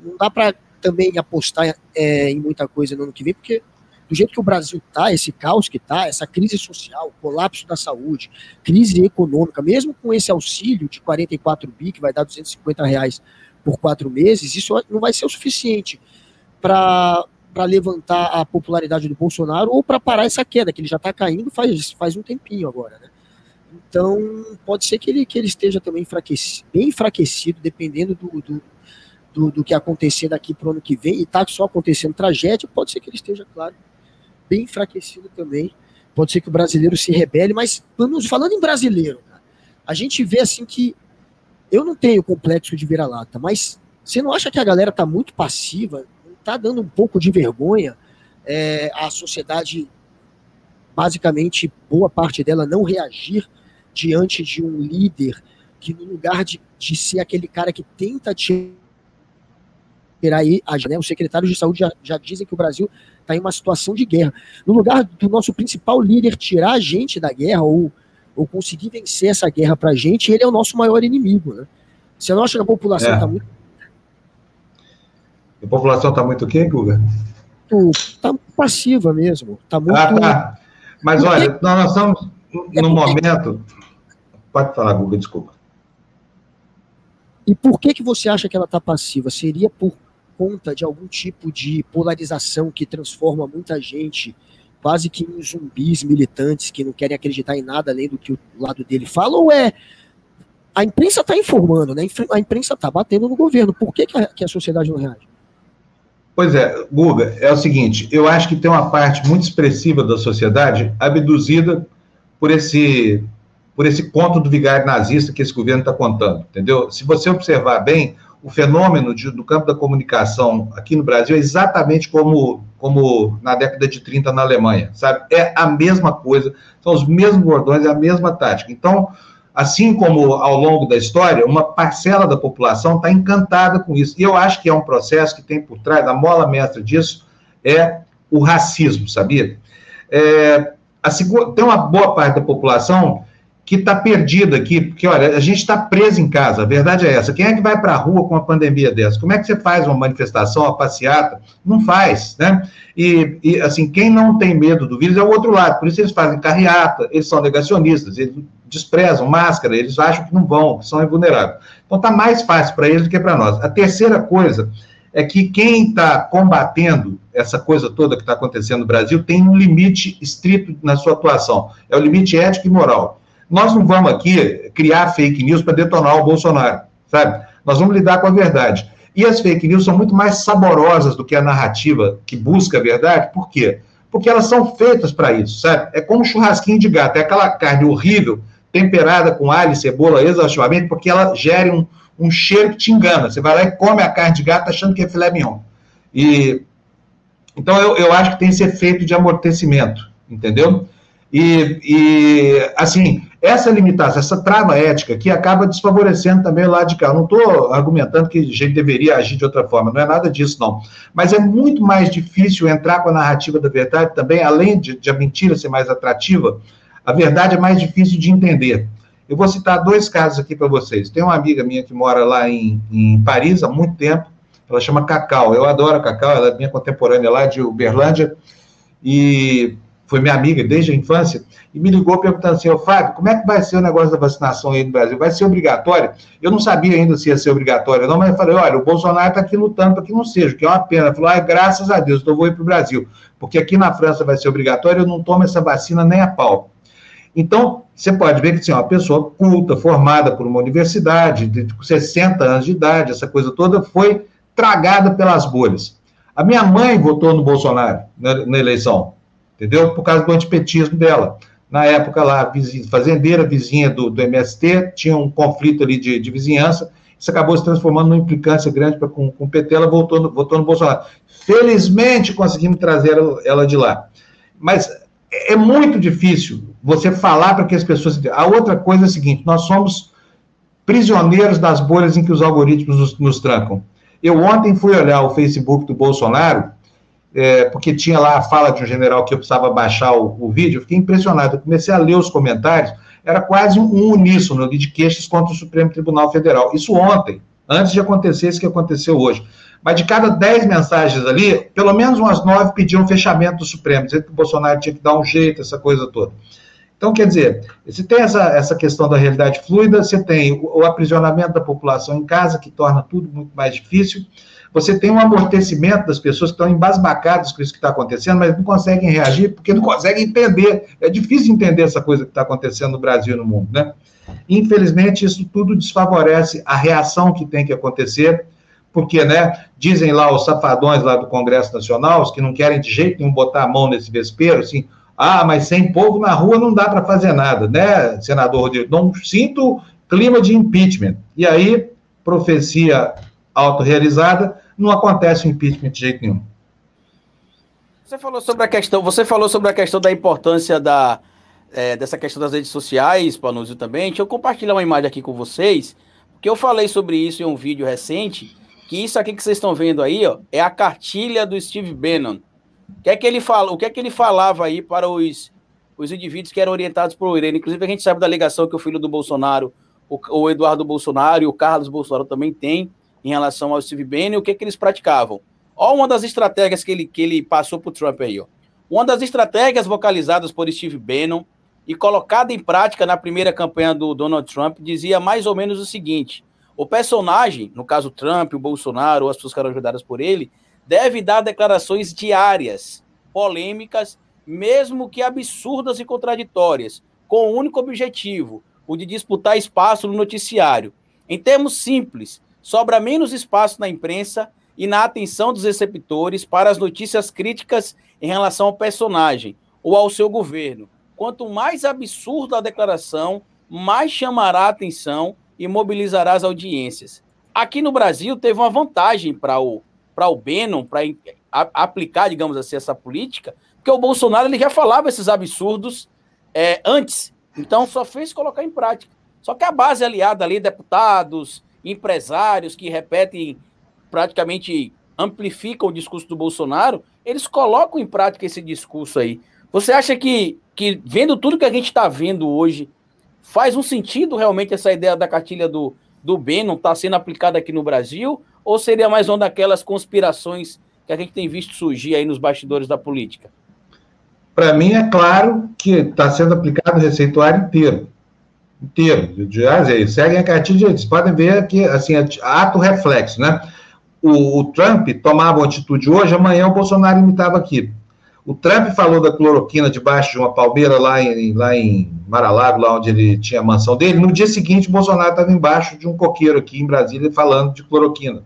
não dá para também apostar é, em muita coisa no ano que vem, porque do jeito que o Brasil está, esse caos que está, essa crise social, colapso da saúde, crise econômica, mesmo com esse auxílio de 44 bi, que vai dar 250 reais por quatro meses, isso não vai ser o suficiente para levantar a popularidade do Bolsonaro ou para parar essa queda, que ele já está caindo faz, faz um tempinho agora, né? Então, pode ser que ele, que ele esteja também enfraquecido, bem enfraquecido, dependendo do, do, do, do que acontecer daqui para o ano que vem, e está só acontecendo tragédia, pode ser que ele esteja, claro, bem enfraquecido também. Pode ser que o brasileiro se rebele, mas falando em brasileiro, a gente vê assim que eu não tenho complexo de vira-lata, mas você não acha que a galera está muito passiva, está dando um pouco de vergonha é, a sociedade, basicamente, boa parte dela não reagir diante de um líder que, no lugar de, de ser aquele cara que tenta tirar aí, né, os secretários de saúde já, já dizem que o Brasil está em uma situação de guerra. No lugar do nosso principal líder tirar a gente da guerra ou, ou conseguir vencer essa guerra para a gente, ele é o nosso maior inimigo. Né? Você não acha que a população está é. muito. A população está muito o quê, Guga? Está passiva mesmo. Tá muito... Ah, tá. Mas olha, nós estamos no momento. Pode falar, Guga, desculpa. E por que, que você acha que ela está passiva? Seria por conta de algum tipo de polarização que transforma muita gente quase que em zumbis militantes que não querem acreditar em nada além do que o lado dele fala? Ou é. A imprensa está informando, né? A imprensa está batendo no governo. Por que, que, a, que a sociedade não reage? Pois é, Guga, é o seguinte: eu acho que tem uma parte muito expressiva da sociedade abduzida por esse por esse conto do vigário nazista que esse governo está contando, entendeu? Se você observar bem, o fenômeno de, do campo da comunicação aqui no Brasil é exatamente como, como na década de 30 na Alemanha, sabe? É a mesma coisa, são os mesmos bordões, é a mesma tática. Então, assim como ao longo da história, uma parcela da população está encantada com isso. E eu acho que é um processo que tem por trás, a mola mestra disso é o racismo, sabia? É, a, tem uma boa parte da população que está perdido aqui, porque, olha, a gente está preso em casa, a verdade é essa. Quem é que vai para a rua com uma pandemia dessa? Como é que você faz uma manifestação, uma passeata? Não faz, né? E, e, assim, quem não tem medo do vírus é o outro lado, por isso eles fazem carreata, eles são negacionistas, eles desprezam máscara, eles acham que não vão, que são invulneráveis. Então, está mais fácil para eles do que para nós. A terceira coisa é que quem está combatendo essa coisa toda que está acontecendo no Brasil tem um limite estrito na sua atuação. É o limite ético e moral. Nós não vamos aqui criar fake news para detonar o Bolsonaro, sabe? Nós vamos lidar com a verdade. E as fake news são muito mais saborosas do que a narrativa que busca a verdade. Por quê? Porque elas são feitas para isso, sabe? É como um churrasquinho de gato, é aquela carne horrível, temperada com alho e cebola exaustivamente, porque ela gera um, um cheiro que te engana. Você vai lá e come a carne de gato achando que é filé mignon. E, então, eu, eu acho que tem esse efeito de amortecimento, entendeu? E, e, assim, essa limitação, essa trava ética que acaba desfavorecendo também o lado de cá. Eu não estou argumentando que a gente deveria agir de outra forma, não é nada disso, não. Mas é muito mais difícil entrar com a narrativa da verdade também, além de, de a mentira ser mais atrativa, a verdade é mais difícil de entender. Eu vou citar dois casos aqui para vocês. Tem uma amiga minha que mora lá em, em Paris há muito tempo, ela chama Cacau. Eu adoro Cacau, ela é minha contemporânea lá de Uberlândia, e foi minha amiga desde a infância, e me ligou perguntando assim, ô Fábio, como é que vai ser o negócio da vacinação aí no Brasil? Vai ser obrigatório? Eu não sabia ainda se ia ser obrigatório não, mas eu falei, olha, o Bolsonaro está aqui lutando para que não seja, que é uma pena. Falou, ah, graças a Deus, então eu vou ir para o Brasil, porque aqui na França vai ser obrigatório, eu não tomo essa vacina nem a pau. Então, você pode ver que assim, uma pessoa culta, formada por uma universidade, de 60 anos de idade, essa coisa toda, foi tragada pelas bolhas. A minha mãe votou no Bolsonaro na, na eleição entendeu? Por causa do antipetismo dela. Na época lá, fazendeira vizinha do, do MST, tinha um conflito ali de, de vizinhança, isso acabou se transformando numa implicância grande pra, com, com o PT, ela voltou no, votou no Bolsonaro. Felizmente conseguimos trazer ela, ela de lá. Mas é muito difícil você falar para que as pessoas. A outra coisa é a seguinte: nós somos prisioneiros das bolhas em que os algoritmos nos, nos trancam. Eu ontem fui olhar o Facebook do Bolsonaro é, porque tinha lá a fala de um general que eu precisava baixar o, o, vídeo, eu fiquei impressionado. Eu comecei a ler os comentários, era quase um, uníssono de queixas contra o Supremo Tribunal Federal. Isso ontem, antes de acontecer isso que aconteceu hoje. Mas de cada dez mensagens ali, pelo menos umas nove pediam fechamento do Supremo, dizendo que o Bolsonaro tinha que dar um jeito, essa coisa toda. Então, quer dizer, você tem essa, essa questão da realidade fluida, você tem o, o aprisionamento da população em casa, que torna tudo muito mais difícil você tem um amortecimento das pessoas que estão embasbacadas com isso que está acontecendo, mas não conseguem reagir porque não conseguem entender. É difícil entender essa coisa que está acontecendo no Brasil e no mundo, né? Infelizmente, isso tudo desfavorece a reação que tem que acontecer, porque, né, dizem lá os safadões lá do Congresso Nacional, os que não querem de jeito nenhum botar a mão nesse vespeiro, assim, ah, mas sem povo na rua não dá para fazer nada, né, senador Rodrigo? Não sinto clima de impeachment. E aí, profecia autorrealizada, não acontece o impeachment de jeito nenhum. Você falou sobre a questão, você falou sobre a questão da importância da, é, dessa questão das redes sociais, Panúzio, também. Deixa eu compartilhar uma imagem aqui com vocês, porque eu falei sobre isso em um vídeo recente, que isso aqui que vocês estão vendo aí, ó, é a cartilha do Steve Bannon. O que é que ele fala, o que é que ele falava aí para os, os indivíduos que eram orientados por ele? Inclusive, a gente sabe da ligação que o filho do Bolsonaro, o, o Eduardo Bolsonaro e o Carlos Bolsonaro também tem em relação ao Steve Bannon, o que, que eles praticavam. Olha uma das estratégias que ele, que ele passou para o Trump aí. Ó. Uma das estratégias vocalizadas por Steve Bannon e colocada em prática na primeira campanha do Donald Trump dizia mais ou menos o seguinte: o personagem, no caso Trump, o Bolsonaro, ou as pessoas que eram ajudadas por ele, deve dar declarações diárias, polêmicas, mesmo que absurdas e contraditórias, com o único objetivo, o de disputar espaço no noticiário. Em termos simples, sobra menos espaço na imprensa e na atenção dos receptores para as notícias críticas em relação ao personagem ou ao seu governo. Quanto mais absurda a declaração, mais chamará a atenção e mobilizará as audiências. Aqui no Brasil teve uma vantagem para o para o Bannon, para aplicar, digamos assim, essa política, porque o Bolsonaro ele já falava esses absurdos é, antes, então só fez colocar em prática. Só que a base aliada ali, deputados, empresários que repetem, praticamente amplificam o discurso do Bolsonaro, eles colocam em prática esse discurso aí. Você acha que, que vendo tudo que a gente está vendo hoje, faz um sentido realmente essa ideia da cartilha do, do bem não está sendo aplicada aqui no Brasil? Ou seria mais uma daquelas conspirações que a gente tem visto surgir aí nos bastidores da política? Para mim, é claro que está sendo aplicado o receituário inteiro inteiro. De, seguem a cartilha, eles podem ver que, assim, ato reflexo, né? o, o Trump tomava uma atitude hoje, amanhã o Bolsonaro imitava aquilo. O Trump falou da cloroquina debaixo de uma palmeira lá em, lá em Mar-a-Lago, lá onde ele tinha a mansão dele. No dia seguinte, o Bolsonaro estava embaixo de um coqueiro aqui em Brasília falando de cloroquina.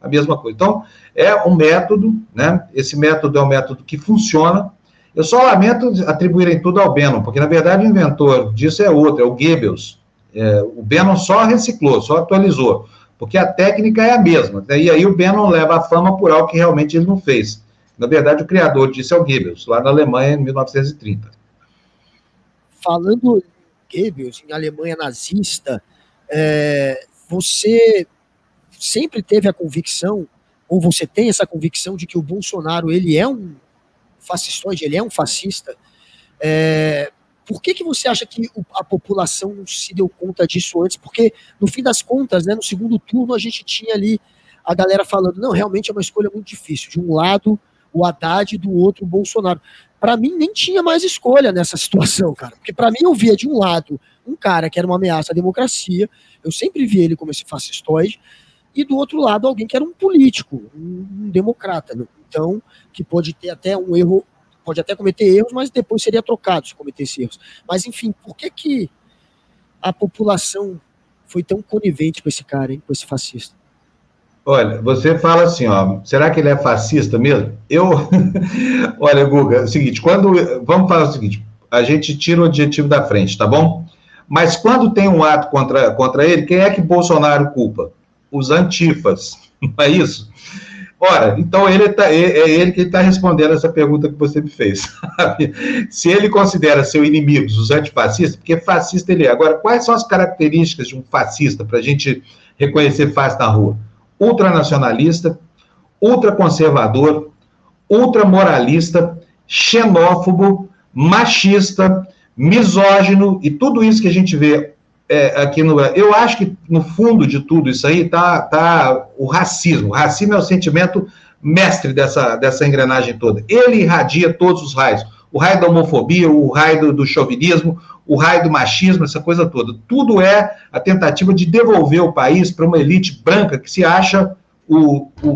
A mesma coisa. Então, é um método, né? Esse método é um método que funciona. Eu só lamento atribuírem tudo ao Bannon, porque, na verdade, o inventor disso é outro, é o Goebbels. É, o Bannon só reciclou, só atualizou, porque a técnica é a mesma. Né? E aí o Bannon leva a fama por algo que realmente ele não fez. Na verdade, o criador disso é o Goebbels, lá na Alemanha, em 1930. Falando em Goebbels, em Alemanha nazista, é, você sempre teve a convicção, ou você tem essa convicção de que o Bolsonaro ele é um fascistoide, ele é um fascista. É, por que, que você acha que a população não se deu conta disso antes? Porque, no fim das contas, né, no segundo turno, a gente tinha ali a galera falando: não, realmente é uma escolha muito difícil. De um lado, o Haddad do outro o Bolsonaro. Para mim, nem tinha mais escolha nessa situação, cara. Porque para mim, eu via de um lado um cara que era uma ameaça à democracia, eu sempre vi ele como esse fascistoide, e do outro lado alguém que era um político, um, um democrata. Né? Então, que pode ter até um erro, pode até cometer erros, mas depois seria trocado se cometesse erros. Mas, enfim, por que, que a população foi tão conivente com esse cara, hein, com esse fascista? Olha, você fala assim, ó, será que ele é fascista mesmo? Eu, olha, Guga, é o seguinte, quando, vamos falar o seguinte, a gente tira o adjetivo da frente, tá bom? Mas quando tem um ato contra, contra ele, quem é que Bolsonaro culpa? Os antifas, não é isso? Ora, então ele tá, é, é ele que está respondendo essa pergunta que você me fez. Se ele considera seu inimigos os antifascistas, porque fascista ele é. Agora, quais são as características de um fascista para a gente reconhecer fácil na rua? ultranacionalista, ultraconservador, ultramoralista, xenófobo, machista, misógino e tudo isso que a gente vê é, aqui no Brasil. Eu acho que no fundo de tudo isso aí está tá o racismo. O racismo é o sentimento mestre dessa, dessa engrenagem toda. Ele irradia todos os raios. O raio da homofobia, o raio do, do chauvinismo, o raio do machismo, essa coisa toda. Tudo é a tentativa de devolver o país para uma elite branca que se acha o, o,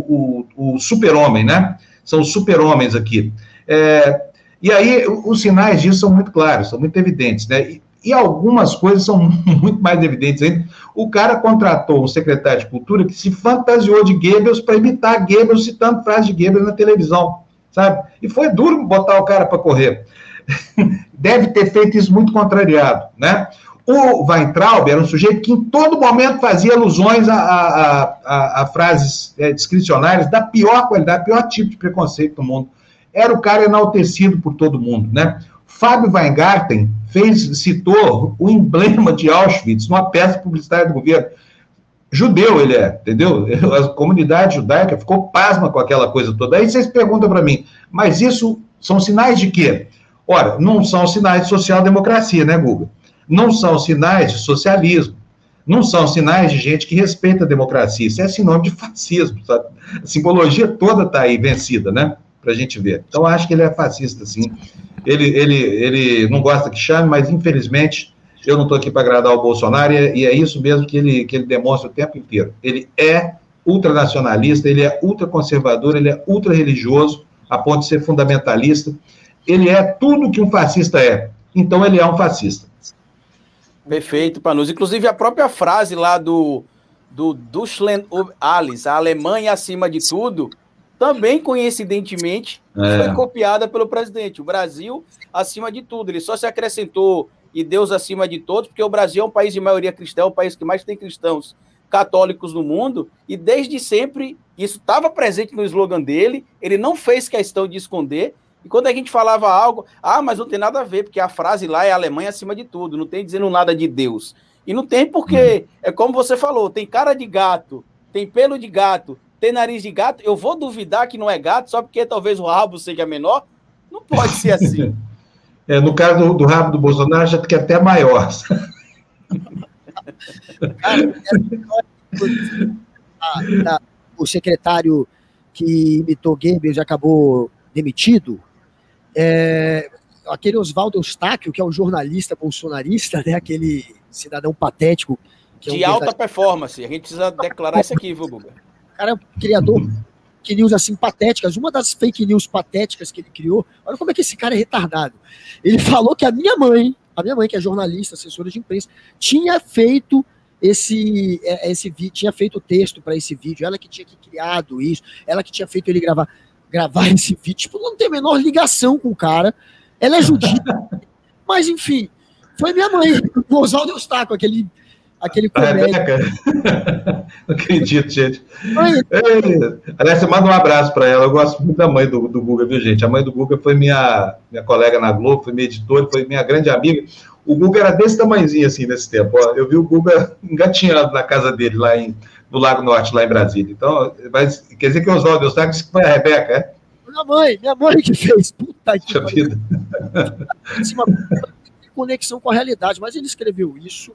o, o super-homem, né? São os super-homens aqui. É, e aí, os sinais disso são muito claros, são muito evidentes, né? E, e algumas coisas são muito mais evidentes ainda. O cara contratou um secretário de cultura que se fantasiou de Goebbels para imitar Goebbels citando frases de Goebbels na televisão, sabe? E foi duro botar o cara para correr. deve ter feito isso muito contrariado, né? O Weintraub era um sujeito que em todo momento fazia alusões a, a, a, a frases é, discricionárias da pior qualidade, pior tipo de preconceito do mundo. Era o cara enaltecido por todo mundo, né? Fábio Weingarten fez, citou o emblema de Auschwitz numa peça publicitária do governo. Judeu ele é, entendeu? A comunidade judaica ficou pasma com aquela coisa toda. Aí vocês perguntam para mim, mas isso são sinais de quê? Ora, não são sinais de social-democracia, né, Guga? Não são sinais de socialismo. Não são sinais de gente que respeita a democracia. Isso é sinônimo de fascismo, sabe? A simbologia toda está aí vencida, né? Para a gente ver. Então, acho que ele é fascista, sim. Ele, ele, ele não gosta que chame, mas infelizmente eu não estou aqui para agradar o Bolsonaro e é isso mesmo que ele, que ele demonstra o tempo inteiro. Ele é ultranacionalista, ele é ultraconservador, ele é ultra-religioso, a ponto de ser fundamentalista ele é tudo que um fascista é. Então ele é um fascista. Perfeito, Panus. Inclusive a própria frase lá do, do Duschlen Alice, a Alemanha acima de tudo, também coincidentemente é. foi copiada pelo presidente. O Brasil acima de tudo. Ele só se acrescentou e Deus acima de todos, porque o Brasil é um país de maioria cristã, é o país que mais tem cristãos católicos no mundo, e desde sempre isso estava presente no slogan dele, ele não fez questão de esconder, e quando a gente falava algo, ah, mas não tem nada a ver, porque a frase lá é Alemanha acima de tudo, não tem dizendo nada de Deus. E não tem porque, hum. é como você falou, tem cara de gato, tem pelo de gato, tem nariz de gato. Eu vou duvidar que não é gato só porque talvez o rabo seja menor? Não pode ser assim. É, no caso do, do rabo do Bolsonaro, já que é até maior. o secretário que imitou Goebbels acabou demitido, é, aquele Oswaldo Eustáquio, que é um jornalista bolsonarista, né, aquele cidadão patético. de é um alta performance, a gente precisa declarar isso aqui, viu, Guga? O cara é um criador fake news assim patéticas. Uma das fake news patéticas que ele criou, olha como é que esse cara é retardado. Ele falou que a minha mãe, a minha mãe que é jornalista, assessora de imprensa, tinha feito esse é, esse vídeo, tinha feito o texto para esse vídeo, ela que tinha que criado isso, ela que tinha feito ele gravar gravar esse vídeo, tipo, não tem a menor ligação com o cara. Ela é judia. Mas enfim, foi minha mãe, o Oswaldo Eustáquio, aquele aquele comédia. Não acredito, gente. É, aliás, manda um abraço para ela. Eu gosto muito da mãe do, do Guga, viu, gente? A mãe do Guga foi minha, minha colega na Globo, foi minha editora, foi minha grande amiga. O Guga era desse tamanhozinho, assim, nesse tempo. Ó, eu vi o Guga engatinhando na casa dele, lá em, no Lago Norte, lá em Brasília. Então, mas, quer dizer que o Oswaldo Eustáquio disse que foi a Rebeca, é? Minha mãe, minha mãe que fez. Puta que vida. conexão com a realidade, mas ele escreveu isso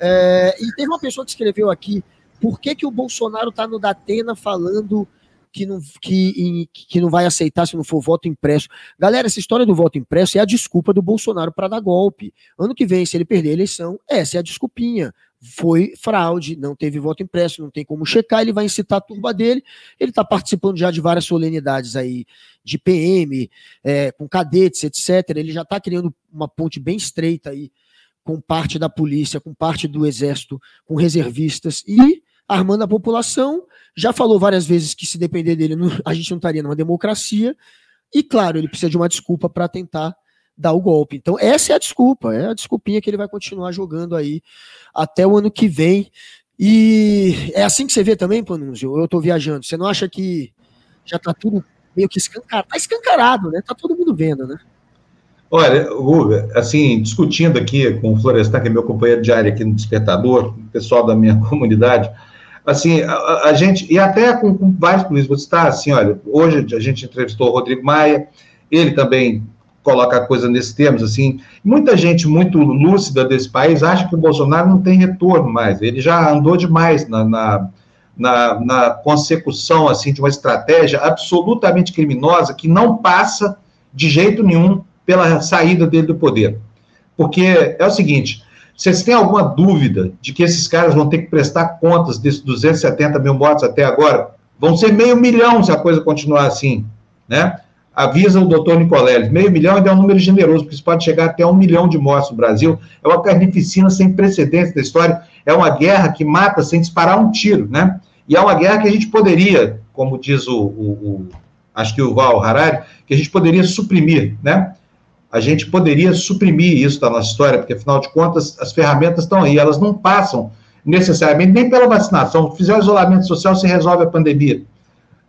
é, e teve uma pessoa que escreveu aqui por que, que o Bolsonaro está no Datena falando que não, que, que não vai aceitar se não for voto impresso. Galera, essa história do voto impresso é a desculpa do Bolsonaro para dar golpe. Ano que vem, se ele perder a eleição, essa é a desculpinha. Foi fraude, não teve voto impresso, não tem como checar, ele vai incitar a turba dele. Ele está participando já de várias solenidades aí de PM, é, com cadetes, etc. Ele já está criando uma ponte bem estreita aí com parte da polícia, com parte do exército, com reservistas e armando a população. Já falou várias vezes que se depender dele, a gente não estaria numa democracia. E claro, ele precisa de uma desculpa para tentar dar o golpe. Então, essa é a desculpa, é a desculpinha que ele vai continuar jogando aí até o ano que vem. E é assim que você vê também, Panunzio? Eu estou viajando. Você não acha que já está tudo meio que escancarado? Está escancarado, né? Está todo mundo vendo, né? Olha, Guga, assim, discutindo aqui com o Florestan, que é meu companheiro de área aqui no Despertador, pessoal da minha comunidade, assim, a, a gente, e até com, com vários políticos, está assim, olha, hoje a gente entrevistou o Rodrigo Maia, ele também coloca a coisa nesses termos, assim, muita gente muito lúcida desse país acha que o Bolsonaro não tem retorno mais, ele já andou demais na, na, na, na consecução, assim, de uma estratégia absolutamente criminosa que não passa de jeito nenhum pela saída dele do poder. Porque é o seguinte: vocês têm alguma dúvida de que esses caras vão ter que prestar contas desses 270 mil mortos até agora? Vão ser meio milhão se a coisa continuar assim, né? Avisa o doutor Nicoleles, meio milhão ainda é um número generoso, porque isso pode chegar até um milhão de mortos no Brasil. É uma carnificina sem precedentes da história. É uma guerra que mata sem disparar um tiro, né? E é uma guerra que a gente poderia, como diz o, o, o acho que o Val Harari, que a gente poderia suprimir, né? A gente poderia suprimir isso da nossa história, porque afinal de contas as ferramentas estão aí, elas não passam necessariamente nem pela vacinação. Se fizer o isolamento social, se resolve a pandemia.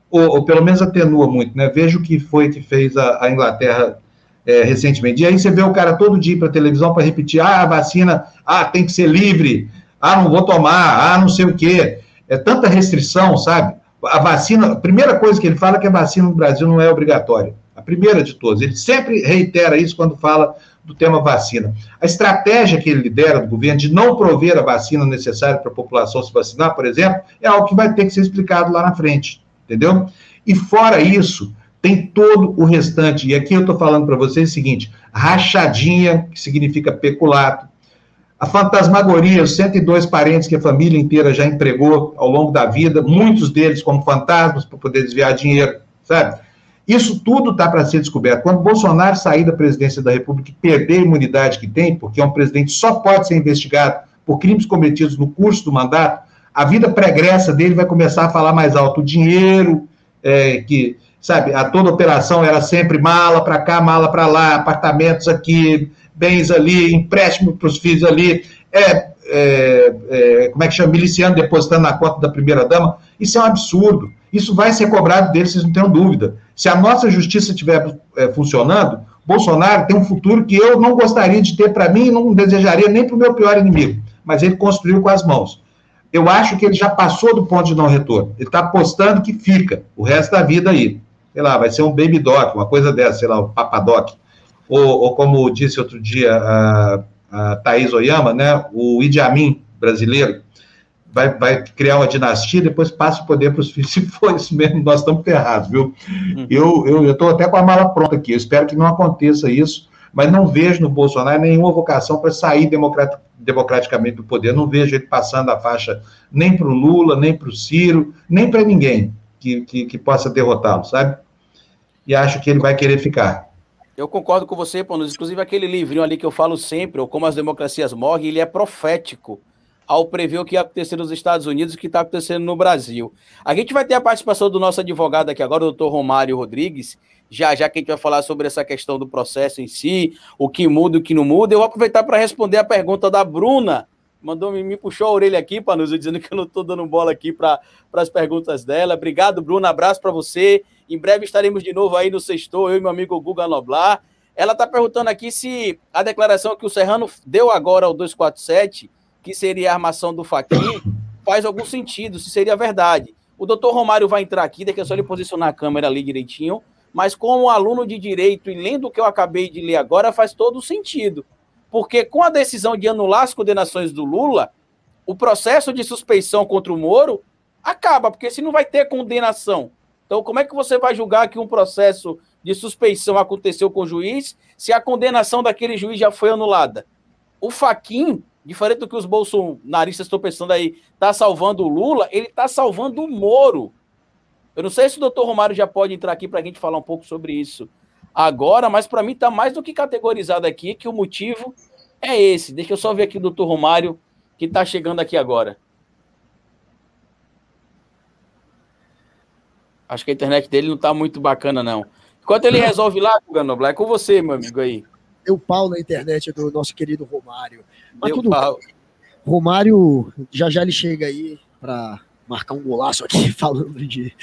Ou, ou, pelo menos atenua muito, né? Veja o que foi que fez a, a Inglaterra é, recentemente. E aí você vê o cara todo dia para televisão para repetir: ah, a vacina, ah, tem que ser livre, ah, não vou tomar, ah, não sei o quê. É tanta restrição, sabe? A vacina, a primeira coisa que ele fala é que a vacina no Brasil não é obrigatória a primeira de todas. Ele sempre reitera isso quando fala do tema vacina. A estratégia que ele lidera do governo de não prover a vacina necessária para a população se vacinar, por exemplo, é algo que vai ter que ser explicado lá na frente, entendeu? E fora isso, tem todo o restante. E aqui eu estou falando para vocês o seguinte: rachadinha, que significa peculato, a fantasmagoria, os 102 parentes que a família inteira já empregou ao longo da vida, muitos deles como fantasmas para poder desviar dinheiro, sabe? Isso tudo está para ser descoberto. Quando Bolsonaro sair da presidência da República e perder a imunidade que tem, porque é um presidente só pode ser investigado por crimes cometidos no curso do mandato, a vida pregressa dele vai começar a falar mais alto. O dinheiro, é, que, sabe, a toda operação era sempre mala para cá, mala para lá, apartamentos aqui, bens ali, empréstimo para os filhos ali, é, é, é, como é que chama, miliciano depositando na conta da primeira-dama. Isso é um absurdo. Isso vai ser cobrado deles, vocês não tenham dúvida. Se a nossa justiça estiver é, funcionando, Bolsonaro tem um futuro que eu não gostaria de ter para mim e não desejaria nem para o meu pior inimigo, mas ele construiu com as mãos. Eu acho que ele já passou do ponto de não retorno. Ele está apostando que fica o resto da vida aí. Sei lá, vai ser um baby doc, uma coisa dessa, sei lá, o papadoc. Ou, ou como disse outro dia a, a Thaís Oyama, né, o Idi Amin brasileiro, vai, vai criar uma dinastia, depois passa o poder para os filhos. Se for isso mesmo, nós estamos ferrados, viu? Uhum. Eu estou até com a mala pronta aqui, eu espero que não aconteça isso, mas não vejo no Bolsonaro nenhuma vocação para sair democraticamente do poder. Não vejo ele passando a faixa nem para o Lula, nem para o Ciro, nem para ninguém que, que, que possa derrotá-lo, sabe? E acho que ele vai querer ficar. Eu concordo com você, Panos. Inclusive, aquele livrinho ali que eu falo sempre, ou Como as Democracias Morrem, ele é profético ao prever o que ia acontecer nos Estados Unidos e o que está acontecendo no Brasil. A gente vai ter a participação do nosso advogado aqui agora, o doutor Romário Rodrigues, já já que a gente vai falar sobre essa questão do processo em si, o que muda o que não muda. Eu vou aproveitar para responder a pergunta da Bruna, mandou me, me puxou a orelha aqui, Panuso, dizendo que eu não estou dando bola aqui para as perguntas dela. Obrigado, Bruna, abraço para você. Em breve estaremos de novo aí no Sextou, eu e meu amigo Guga Noblar. Ela está perguntando aqui se a declaração que o Serrano deu agora ao 247 que seria a armação do Faquin, faz algum sentido, se seria verdade. O doutor Romário vai entrar aqui, daqui é só ele posicionar a câmera ali direitinho, mas como aluno de direito e lendo o que eu acabei de ler agora, faz todo sentido. Porque com a decisão de anular as condenações do Lula, o processo de suspeição contra o Moro acaba, porque se não vai ter condenação. Então, como é que você vai julgar que um processo de suspeição aconteceu com o juiz se a condenação daquele juiz já foi anulada? O Faquin diferente do que os bolsonaristas estão pensando aí, tá salvando o Lula, ele tá salvando o Moro. Eu não sei se o doutor Romário já pode entrar aqui para a gente falar um pouco sobre isso agora, mas para mim está mais do que categorizado aqui que o motivo é esse. Deixa eu só ver aqui o doutor Romário, que está chegando aqui agora. Acho que a internet dele não está muito bacana, não. Enquanto ele resolve lá, Ganobla, é com você, meu amigo aí. Deu pau na internet do nosso querido Romário. Mas tudo pau. Romário, já já ele chega aí para marcar um golaço aqui falando de,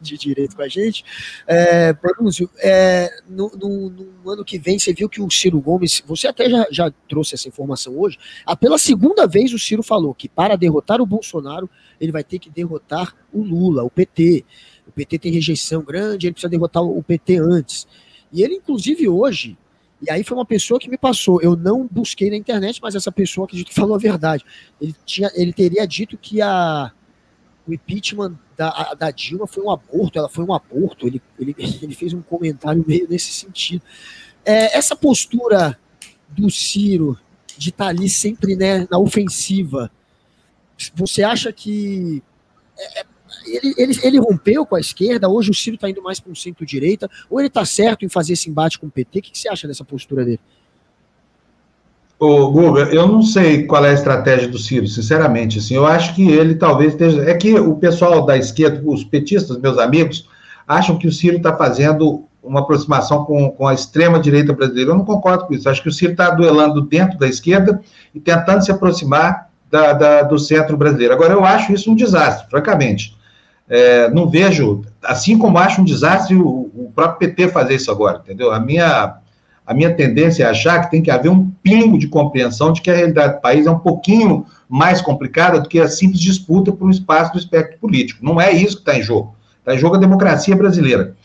de direito com a gente. É, Perúzio, é, no, no, no, ano que vem, você viu que o Ciro Gomes, você até já, já trouxe essa informação hoje, ah, pela segunda vez o Ciro falou que para derrotar o Bolsonaro, ele vai ter que derrotar o Lula, o PT. O PT tem rejeição grande, ele precisa derrotar o PT antes. E ele, inclusive, hoje, e aí foi uma pessoa que me passou. Eu não busquei na internet, mas essa pessoa acredito que falou a verdade. Ele, tinha, ele teria dito que a, o impeachment da, da Dilma foi um aborto, ela foi um aborto. Ele, ele, ele fez um comentário meio nesse sentido. É, essa postura do Ciro de estar tá ali sempre né, na ofensiva, você acha que é, é ele, ele, ele rompeu com a esquerda, hoje o Ciro está indo mais para um centro-direita, ou ele está certo em fazer esse embate com o PT? O que, que você acha dessa postura dele? Ô, Guga, eu não sei qual é a estratégia do Ciro, sinceramente. Assim, eu acho que ele talvez esteja. É que o pessoal da esquerda, os petistas, meus amigos, acham que o Ciro está fazendo uma aproximação com, com a extrema-direita brasileira. Eu não concordo com isso. Acho que o Ciro está duelando dentro da esquerda e tentando se aproximar da, da, do centro brasileiro. Agora, eu acho isso um desastre, francamente. É, não vejo, assim como acho um desastre o, o, próprio PT fazer isso agora, entendeu? A minha, a minha tendência é achar que tem que haver um pingo de compreensão de que a realidade do país é um pouquinho mais complicada do que a simples disputa por um espaço do espectro político. Não é isso que está em jogo. Está em jogo a democracia brasileira.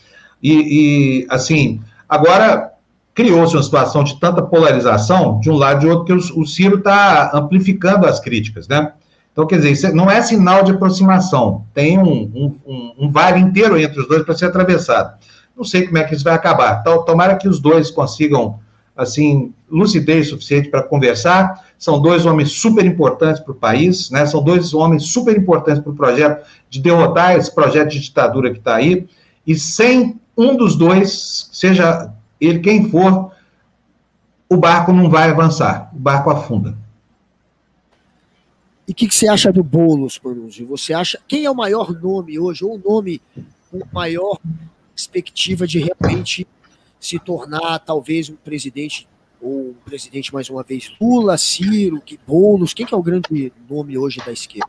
E, e assim, agora criou-se uma situação de tanta polarização, de um lado e de outro, que o, o Ciro está amplificando as críticas, né? Então, quer dizer, não é sinal de aproximação, tem um, um, um vale inteiro entre os dois para ser atravessado. Não sei como é que isso vai acabar. Então, tomara que os dois consigam, assim, lucidez suficiente para conversar. São dois homens super importantes para o país, né? São dois homens super importantes para o projeto de derrotar esse projeto de ditadura que está aí. E sem um dos dois, seja ele quem for, o barco não vai avançar, o barco afunda. E o que, que, você acha do Boulos, Manuzzi? Você acha quem é o maior nome hoje, ou o nome com maior perspectiva de realmente se tornar talvez um presidente, ou um presidente mais uma vez, Lula, Ciro, que Boulos, quem que é o grande nome hoje da esquerda?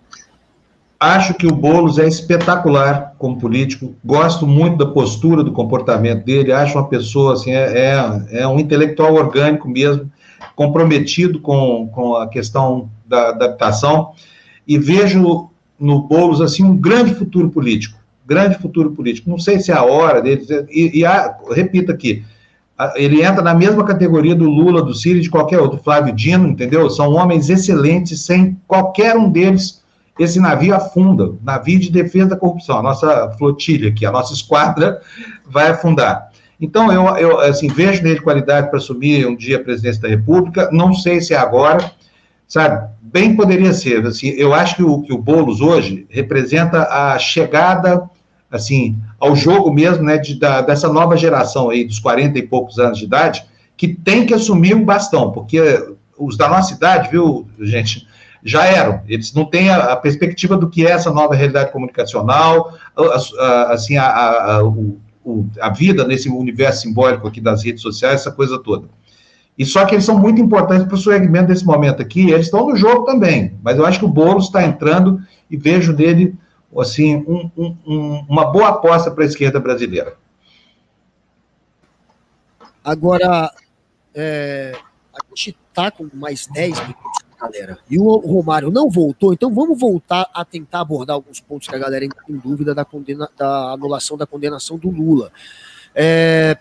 Acho que o Boulos é espetacular como político, gosto muito da postura, do comportamento dele, acho uma pessoa, assim, é, é, é um intelectual orgânico mesmo, comprometido com, com a questão da, da habitação, e vejo no Boulos, assim, um grande futuro político, grande futuro político. Não sei se é a hora dele, e, e a, repito aqui, ele entra na mesma categoria do Lula, do Ciro de qualquer outro, Flávio Dino, entendeu? São homens excelentes, sem qualquer um deles esse navio afunda, navio de defesa da corrupção, a nossa flotilha aqui, a nossa esquadra vai afundar. Então, eu, eu assim, vejo nele qualidade para assumir um dia a presidência da República, não sei se é agora, sabe? Bem poderia ser. Assim, eu acho que o, que o Boulos hoje representa a chegada, assim, ao jogo mesmo, né, de, da, dessa nova geração aí, dos 40 e poucos anos de idade, que tem que assumir o bastão, porque os da nossa idade, viu, gente, já eram. Eles não têm a, a perspectiva do que é essa nova realidade comunicacional, a, a, assim, a, o, a vida nesse universo simbólico aqui das redes sociais, essa coisa toda. E só que eles são muito importantes para o segmento desse momento aqui, eles estão no jogo também, mas eu acho que o Boulos está entrando e vejo dele, assim, um, um, uma boa aposta para a esquerda brasileira. Agora, é, a gente está com mais 10 minutos, galera, e o Romário não voltou, então vamos voltar a tentar abordar alguns pontos que a galera ainda tem dúvida da, condena, da anulação da condenação do Lula. É,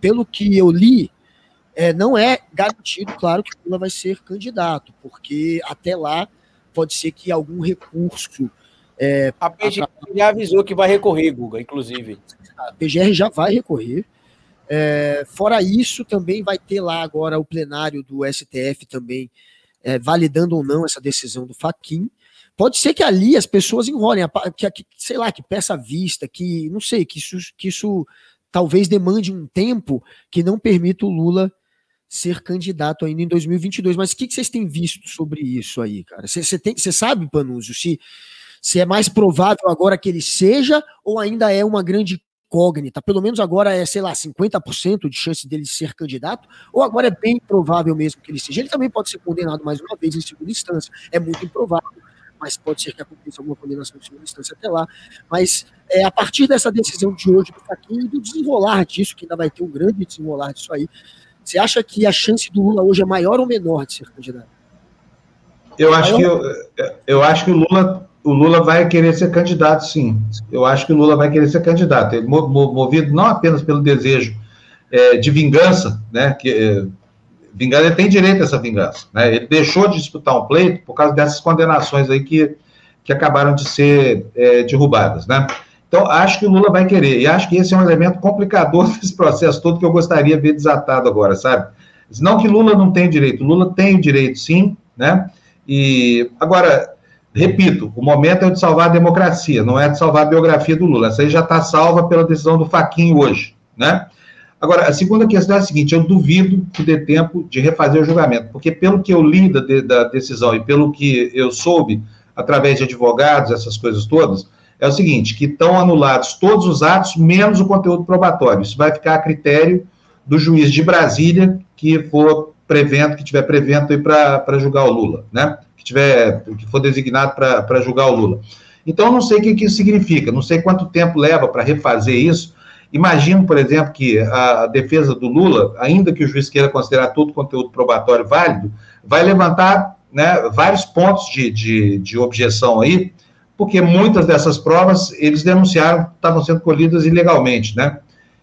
pelo que eu li, é, não é garantido, claro, que Lula vai ser candidato, porque até lá pode ser que algum recurso. É, a PGR já avisou que vai recorrer, Guga, inclusive. A PGR já vai recorrer. É, fora isso, também vai ter lá agora o plenário do STF também é, validando ou não essa decisão do Faquin. Pode ser que ali as pessoas enrolem, que, que, sei lá, que peça vista, que não sei, que isso, que isso talvez demande um tempo que não permita o Lula ser candidato ainda em 2022. Mas o que, que vocês têm visto sobre isso aí, cara? Você sabe, Panúzio, se, se é mais provável agora que ele seja ou ainda é uma grande incógnita? Pelo menos agora é, sei lá, 50% de chance dele ser candidato, ou agora é bem provável mesmo que ele seja? Ele também pode ser condenado mais uma vez em segunda instância. É muito improvável, mas pode ser que aconteça alguma condenação em segunda instância até lá. Mas é, a partir dessa decisão de hoje do Faquinha e do desenrolar disso, que ainda vai ter um grande desenrolar disso aí, você acha que a chance do Lula hoje é maior ou menor de ser candidato? Eu acho que eu, eu acho que o Lula o Lula vai querer ser candidato, sim. Eu acho que o Lula vai querer ser candidato. Ele, movido não apenas pelo desejo é, de vingança, né? Que é, vingança ele tem direito a essa vingança, né? Ele deixou de disputar um pleito por causa dessas condenações aí que, que acabaram de ser é, derrubadas, né? Então, acho que o Lula vai querer. E acho que esse é um elemento complicador desse processo todo que eu gostaria de ver desatado agora, sabe? Não que Lula não tem direito. Lula tem o direito, sim, né? E, agora, repito, o momento é de salvar a democracia, não é de salvar a biografia do Lula. Essa aí já está salva pela decisão do Faquinho hoje, né? Agora, a segunda questão é a seguinte: eu duvido que dê tempo de refazer o julgamento, porque pelo que eu li da, da decisão e pelo que eu soube através de advogados, essas coisas todas, é o seguinte, que estão anulados todos os atos, menos o conteúdo probatório. Isso vai ficar a critério do juiz de Brasília que for prevento, que tiver prevento aí para julgar o Lula, né? Que tiver, que for designado para julgar o Lula. Então, não sei o que, que isso significa, não sei quanto tempo leva para refazer isso. Imagino, por exemplo, que a defesa do Lula, ainda que o juiz queira considerar todo o conteúdo probatório válido, vai levantar né, vários pontos de, de, de objeção aí, porque muitas dessas provas eles denunciaram estavam sendo colhidas ilegalmente, né?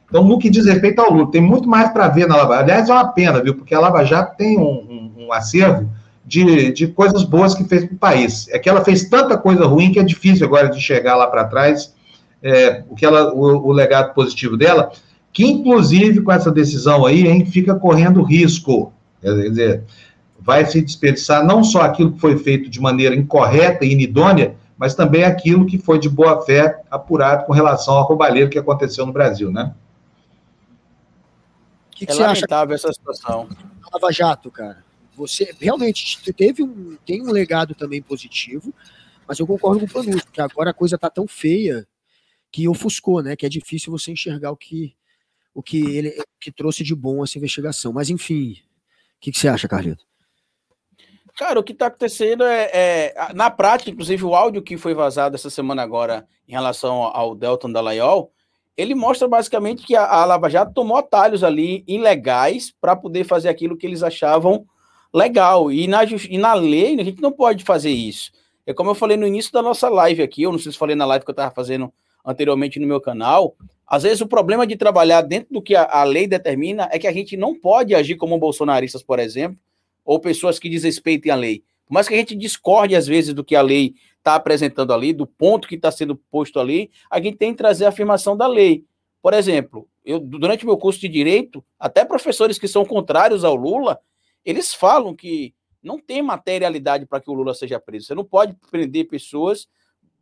Então, no que diz respeito ao Lula, tem muito mais para ver na Lava Jato. Aliás, é uma pena, viu? Porque a Lava Jato tem um, um, um acervo de, de coisas boas que fez para o país. É que ela fez tanta coisa ruim que é difícil agora de chegar lá para trás é, o, que ela, o, o, legado positivo dela, que inclusive com essa decisão aí, hein, fica correndo risco. Quer dizer, vai se desperdiçar não só aquilo que foi feito de maneira incorreta e inidônea, mas também aquilo que foi de boa fé apurado com relação ao roubalheiro que aconteceu no Brasil, né? O que, que é lamentável acha? essa situação. Lava Jato, cara. Você realmente teve um, tem um legado também positivo, mas eu concordo com o Panus, porque agora a coisa tá tão feia que ofuscou, né? Que é difícil você enxergar o que o que ele que trouxe de bom essa investigação. Mas enfim, o que, que você acha, Carlito? Cara, o que está acontecendo é, é, na prática, inclusive o áudio que foi vazado essa semana agora em relação ao Delton Dallagnol, ele mostra basicamente que a, a Lava Jato tomou atalhos ali ilegais para poder fazer aquilo que eles achavam legal. E na, e na lei a gente não pode fazer isso. É como eu falei no início da nossa live aqui, eu não sei se falei na live que eu estava fazendo anteriormente no meu canal. Às vezes o problema de trabalhar dentro do que a, a lei determina é que a gente não pode agir como bolsonaristas, por exemplo, ou pessoas que desrespeitem a lei. Por mais que a gente discorde, às vezes, do que a lei está apresentando ali, do ponto que está sendo posto ali, a gente tem que trazer a afirmação da lei. Por exemplo, eu, durante o meu curso de direito, até professores que são contrários ao Lula, eles falam que não tem materialidade para que o Lula seja preso. Você não pode prender pessoas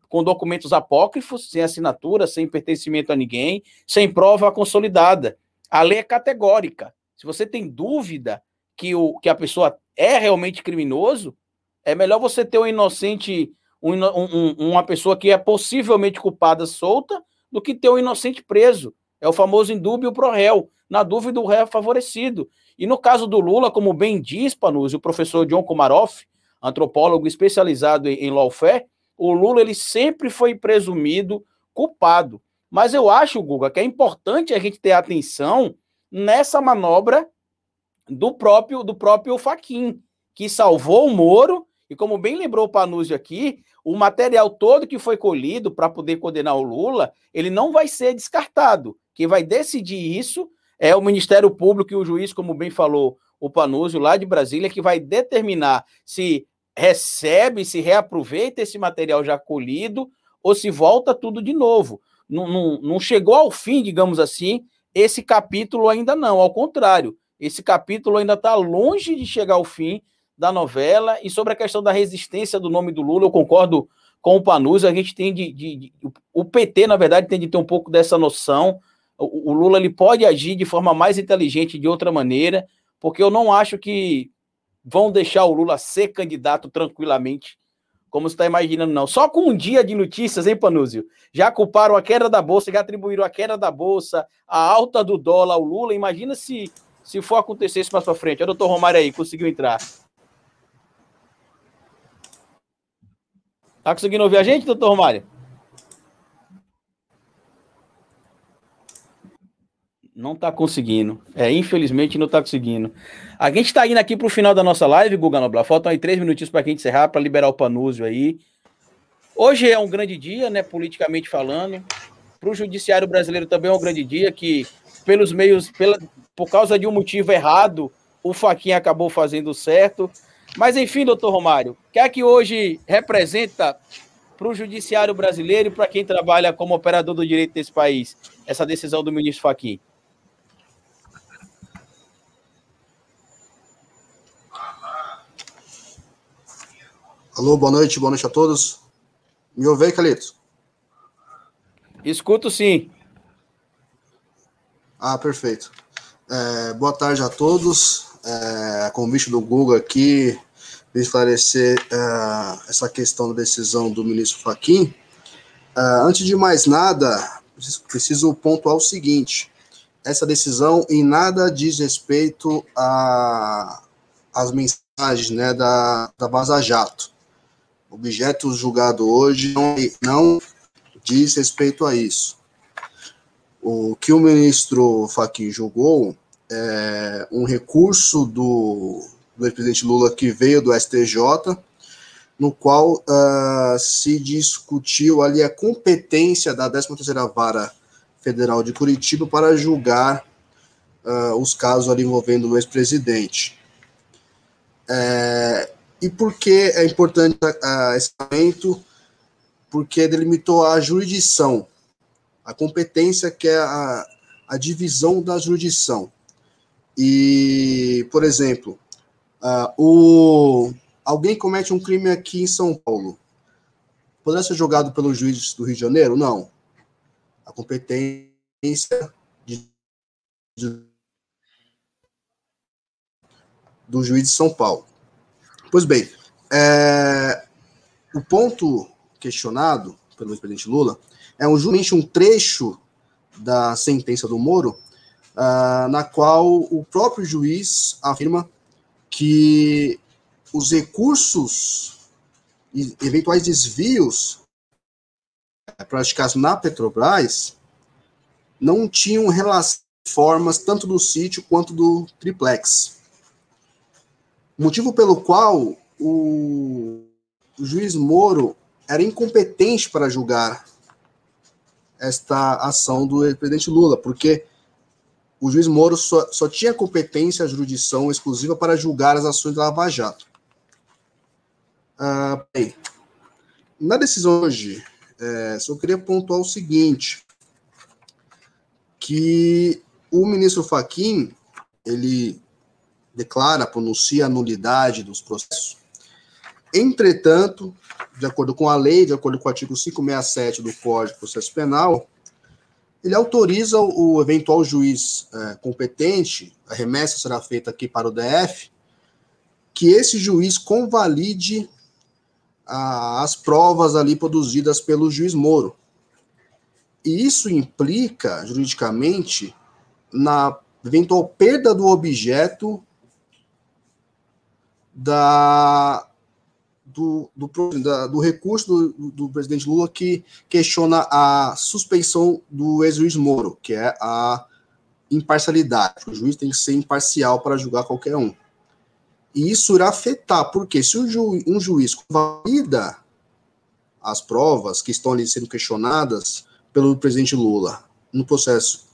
com documentos apócrifos, sem assinatura, sem pertencimento a ninguém, sem prova consolidada. A lei é categórica. Se você tem dúvida que, o, que a pessoa é realmente criminoso, é melhor você ter um inocente, um, um, uma pessoa que é possivelmente culpada solta, do que ter um inocente preso. É o famoso indúbio pro réu. Na dúvida, o réu é favorecido. E no caso do Lula, como bem diz, Panuzzi, o professor John Komaroff, antropólogo especializado em, em lawfare, o Lula ele sempre foi presumido culpado. Mas eu acho, Guga, que é importante a gente ter atenção nessa manobra do próprio do próprio Faquin, que salvou o Moro, e como bem lembrou o Panuzzi aqui, o material todo que foi colhido para poder condenar o Lula, ele não vai ser descartado. Quem vai decidir isso é o Ministério Público e o juiz, como bem falou o Panuzzi, lá de Brasília, que vai determinar se recebe, se reaproveita esse material já colhido ou se volta tudo de novo. Não, não, não chegou ao fim, digamos assim, esse capítulo ainda não, ao contrário, esse capítulo ainda está longe de chegar ao fim da novela. E sobre a questão da resistência do nome do Lula, eu concordo com o Panuzzi, a gente tem de, de, de, O PT, na verdade, tem de ter um pouco dessa noção. O, o Lula ele pode agir de forma mais inteligente de outra maneira, porque eu não acho que vão deixar o Lula ser candidato tranquilamente, como você está imaginando, não. Só com um dia de notícias, hein, Panúzio? Já culparam a queda da Bolsa, já atribuíram a queda da Bolsa, a alta do dólar ao Lula. Imagina se, se for acontecer isso mais para frente. O doutor Romário aí, conseguiu entrar. Tá conseguindo ouvir a gente, doutor Romário? Não está conseguindo. É, infelizmente não está conseguindo. A gente está indo aqui para o final da nossa live, Guga Noblar. Faltam aí três minutinhos para a gente encerrar, para liberar o Panúzio aí. Hoje é um grande dia, né, politicamente falando. Para o judiciário brasileiro também é um grande dia que, pelos meios, pela, por causa de um motivo errado, o Faquinha acabou fazendo certo. Mas enfim, doutor Romário, o que é que hoje representa para o judiciário brasileiro e para quem trabalha como operador do direito desse país, essa decisão do ministro Faquinha? Alô, boa noite, boa noite a todos. Me ouve aí, Calito? Escuto sim. Ah, perfeito. É, boa tarde a todos. É, convite do Google aqui, para esclarecer é, essa questão da decisão do ministro Faquim. É, antes de mais nada, preciso pontuar o seguinte: essa decisão em nada diz respeito às mensagens né, da, da Vaza Jato objeto julgado hoje não, não diz respeito a isso. O que o ministro Fachin julgou é um recurso do, do ex-presidente Lula que veio do STJ, no qual uh, se discutiu ali a competência da 13ª Vara Federal de Curitiba para julgar uh, os casos ali envolvendo o ex-presidente. É, e por que é importante uh, esse momento? Porque delimitou a jurisdição, a competência que é a, a divisão da jurisdição. E, por exemplo, uh, o, alguém comete um crime aqui em São Paulo. Poderá ser julgado pelos juízes do Rio de Janeiro? Não. A competência de, do juiz de São Paulo. Pois bem, é, o ponto questionado pelo ex-presidente Lula é justamente um trecho da sentença do Moro, uh, na qual o próprio juiz afirma que os recursos e eventuais desvios praticados na Petrobras não tinham relação formas tanto do sítio quanto do triplex. Motivo pelo qual o, o juiz Moro era incompetente para julgar esta ação do presidente Lula, porque o juiz Moro só, só tinha competência, jurisdição exclusiva para julgar as ações da Lava Jato. Ah, bem, na decisão hoje, é, só queria pontuar o seguinte, que o ministro Faquim, ele declara, pronuncia a nulidade dos processos. Entretanto, de acordo com a lei, de acordo com o artigo 567 do Código de Processo Penal, ele autoriza o eventual juiz é, competente, a remessa será feita aqui para o DF, que esse juiz convalide a, as provas ali produzidas pelo juiz Moro. E isso implica, juridicamente, na eventual perda do objeto da, do, do, da, do recurso do, do, presidente Lula que questiona a suspeição do ex-juiz Moro, que é a imparcialidade. O juiz tem que ser imparcial para julgar qualquer um. E isso irá afetar, porque se um, um juiz valida as provas que estão ali sendo questionadas pelo presidente Lula no processo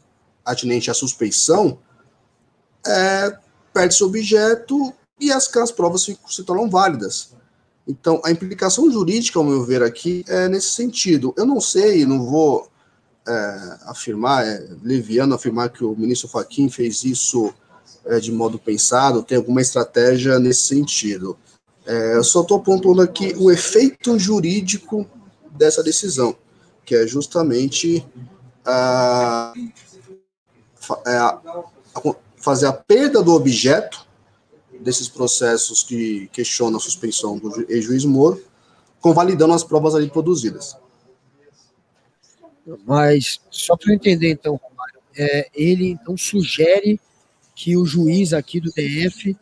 atinente à suspeição, é, perde-se objeto e as, as provas se, se tornam válidas. Então, a implicação jurídica, ao meu ver aqui, é nesse sentido. Eu não sei, não vou é, afirmar, é leviano afirmar que o ministro Fachin fez isso é, de modo pensado, tem alguma estratégia nesse sentido. É, eu só estou apontando aqui o efeito jurídico dessa decisão, que é justamente a, é, a, a, fazer a perda do objeto desses processos que questionam a suspensão do ex-juiz Moro, convalidando as provas ali produzidas. Mas, só para eu entender, então, é, ele então sugere que o juiz aqui do DF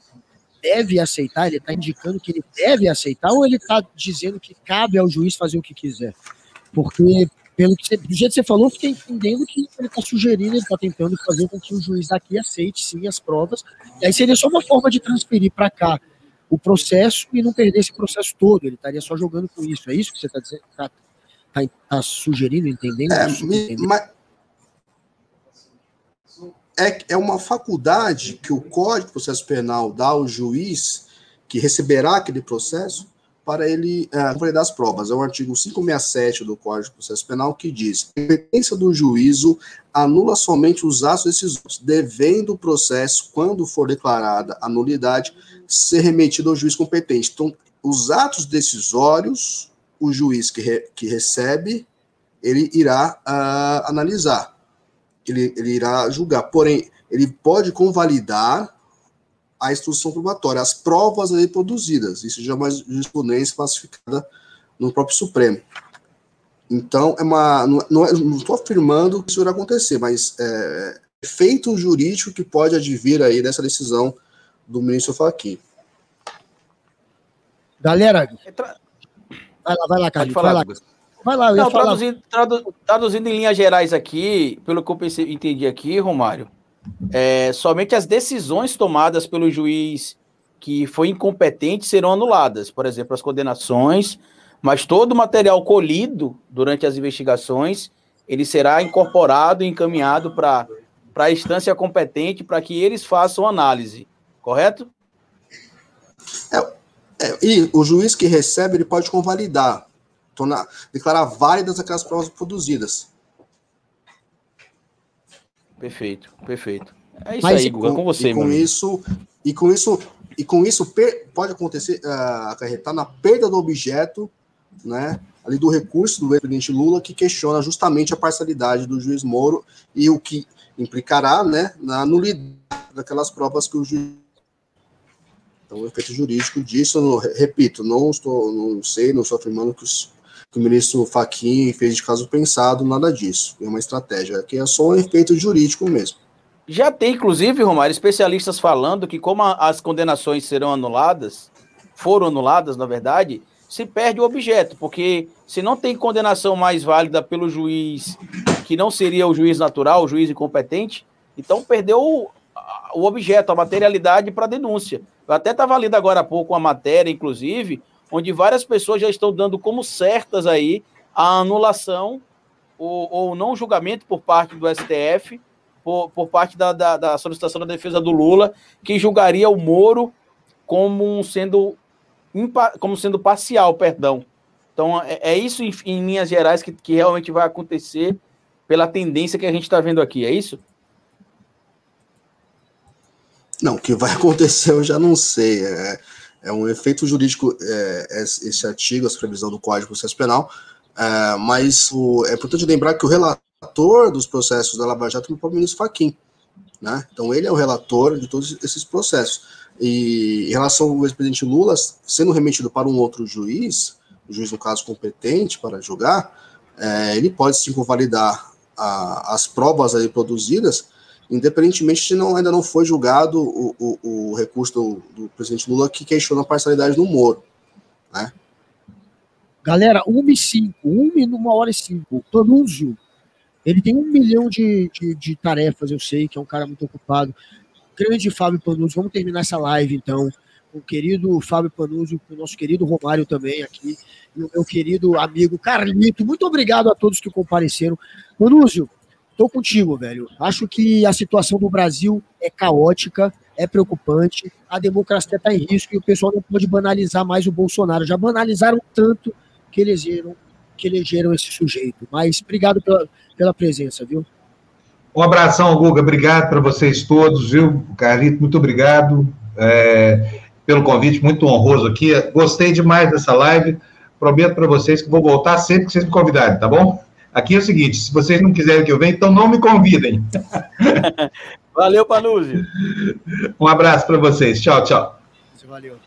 deve aceitar, ele está indicando que ele deve aceitar, ou ele está dizendo que cabe ao juiz fazer o que quiser? Porque pelo que você, do jeito que você falou, fiquei entendendo que ele está sugerindo, ele está tentando fazer com que o juiz aqui aceite sim as provas. E aí seria só uma forma de transferir para cá o processo e não perder esse processo todo. Ele estaria só jogando com isso. É isso que você está dizendo? Está tá, tá sugerindo, entendendo? É, isso, entendendo? Mas é, é uma faculdade que o Código de Processo Penal dá ao juiz que receberá aquele processo para ele é, validar as provas. É o artigo 567 do Código de Processo Penal que diz: a competência do juízo anula somente os atos decisórios, devendo o processo, quando for declarada a nulidade, ser remetido ao juiz competente. Então, os atos decisórios, o juiz que, re, que recebe, ele irá uh, analisar, ele, ele irá julgar. Porém, ele pode convalidar a instrução probatória, as provas ali produzidas. Isso já é uma jurisprudência classificada no próprio Supremo. Então, é uma, não estou é, afirmando que isso irá acontecer, mas é efeito jurídico que pode advir aí dessa decisão do ministro Fachin. Galera, vai lá, vai lá, Carlos. Vai lá. Vai lá, eu Não, traduzindo, tradu, traduzindo em linhas gerais aqui, pelo que eu pensei, entendi aqui, Romário, é, somente as decisões tomadas pelo juiz que foi incompetente serão anuladas, por exemplo, as condenações, mas todo o material colhido durante as investigações, ele será incorporado e encaminhado para a instância competente para que eles façam análise, correto? É, é, e o juiz que recebe, ele pode convalidar, tornar, declarar válidas aquelas provas produzidas. Perfeito, perfeito. É isso Mas, aí, Guga, com você, e com isso E com isso, e com isso per, pode acontecer, uh, acarretar na perda do objeto, né, ali do recurso do presidente Lula, que questiona justamente a parcialidade do juiz Moro e o que implicará, né, na nulidade daquelas provas que o juiz então, o efeito jurídico disso, não, repito, não estou, não sei, não estou afirmando que os que o ministro Fachin fez de caso pensado, nada disso. É uma estratégia, que é só um efeito jurídico mesmo. Já tem, inclusive, Romário, especialistas falando que como as condenações serão anuladas, foram anuladas, na verdade, se perde o objeto, porque se não tem condenação mais válida pelo juiz, que não seria o juiz natural, o juiz incompetente, então perdeu o, objeto, a materialidade para denúncia. Eu até estava lendo agora há pouco uma matéria, inclusive, onde várias pessoas já estão dando como certas aí a anulação ou, ou não julgamento por parte do STF, por, por parte da, da, da, solicitação da defesa do Lula, que julgaria o Moro como sendo, como sendo parcial, perdão. Então, é, é isso, em, em, linhas gerais, que, que realmente vai acontecer pela tendência que a gente está vendo aqui, é isso? Não, o que vai acontecer eu já não sei. É, é um efeito jurídico é, esse artigo, essa previsão do Código de Processo Penal, é, mas o, é importante lembrar que o relator dos processos da Lava Jato é o próprio ministro Fachin. Né? Então, ele é o relator de todos esses processos. E em relação ao ex-presidente Lula sendo remetido para um outro juiz, o juiz, no caso, competente para julgar, é, ele pode sim convalidar a, as provas aí produzidas, independentemente se não, ainda não foi julgado o, o, o recurso do, do, presidente Lula que questiona a parcialidade do Moro. Né? Galera, 1 e 5, 1 e 1 hora e 5. Panúzio, ele tem um milhão de, de, de, tarefas, eu sei que é um cara muito ocupado. Grande Fábio Panúzio, vamos terminar essa live então. Com o querido Fábio Panúzio, com o nosso querido Romário também aqui, e o meu querido amigo Carlito. Muito obrigado a todos que compareceram. Panúzio, Tô contigo, velho. Acho que a situação do Brasil é caótica, é preocupante, a democracia está em risco e o pessoal não pode banalizar mais o Bolsonaro. Já banalizaram tanto que elegeram, que elegeram esse sujeito. Mas obrigado pela, pela presença, viu? Um abração, Guga. Obrigado para vocês todos, viu? Carlito, muito obrigado é, pelo convite, muito honroso aqui. Gostei demais dessa live. Prometo para vocês que vou voltar sempre que vocês me convidarem, tá bom? Aqui é o seguinte: se vocês não quiserem que eu venha, então não me convidem. Valeu, Panuzzi. Um abraço para vocês. Tchau, tchau. Valeu.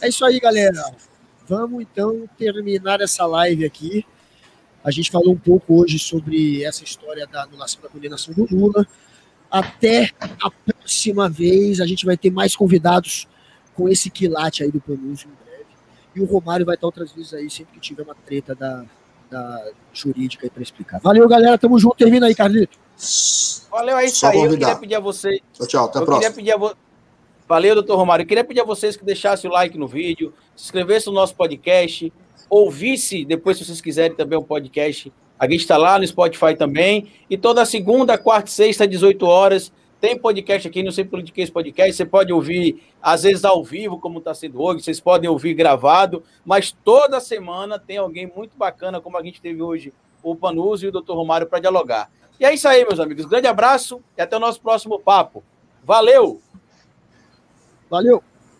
É isso aí, galera. Vamos então terminar essa live aqui. A gente falou um pouco hoje sobre essa história da anulação da condenação do Lula. Até a próxima vez, a gente vai ter mais convidados com esse quilate aí do Panuzzi em breve. E o Romário vai estar outras vezes aí, sempre que tiver uma treta da, da jurídica aí para explicar. Valeu, galera. Tamo junto. Termina aí, Carlito. Valeu, é isso Só aí. Convidar. Eu queria pedir a vocês. Tchau, tchau. Até a próxima. Pedir a vo... Valeu, doutor Romário. Eu queria pedir a vocês que deixassem o like no vídeo, se inscrevessem no nosso podcast, ouvisse depois, se vocês quiserem, também o um podcast. A gente está lá no Spotify também. E toda segunda, quarta e sexta, 18 horas, tem podcast aqui no Sempre Politiquês Podcast. Você pode ouvir, às vezes, ao vivo, como está sendo hoje. Vocês podem ouvir gravado. Mas toda semana tem alguém muito bacana, como a gente teve hoje, o Panuso e o Dr. Romário, para dialogar. E é isso aí, meus amigos. Grande abraço e até o nosso próximo papo. Valeu! Valeu!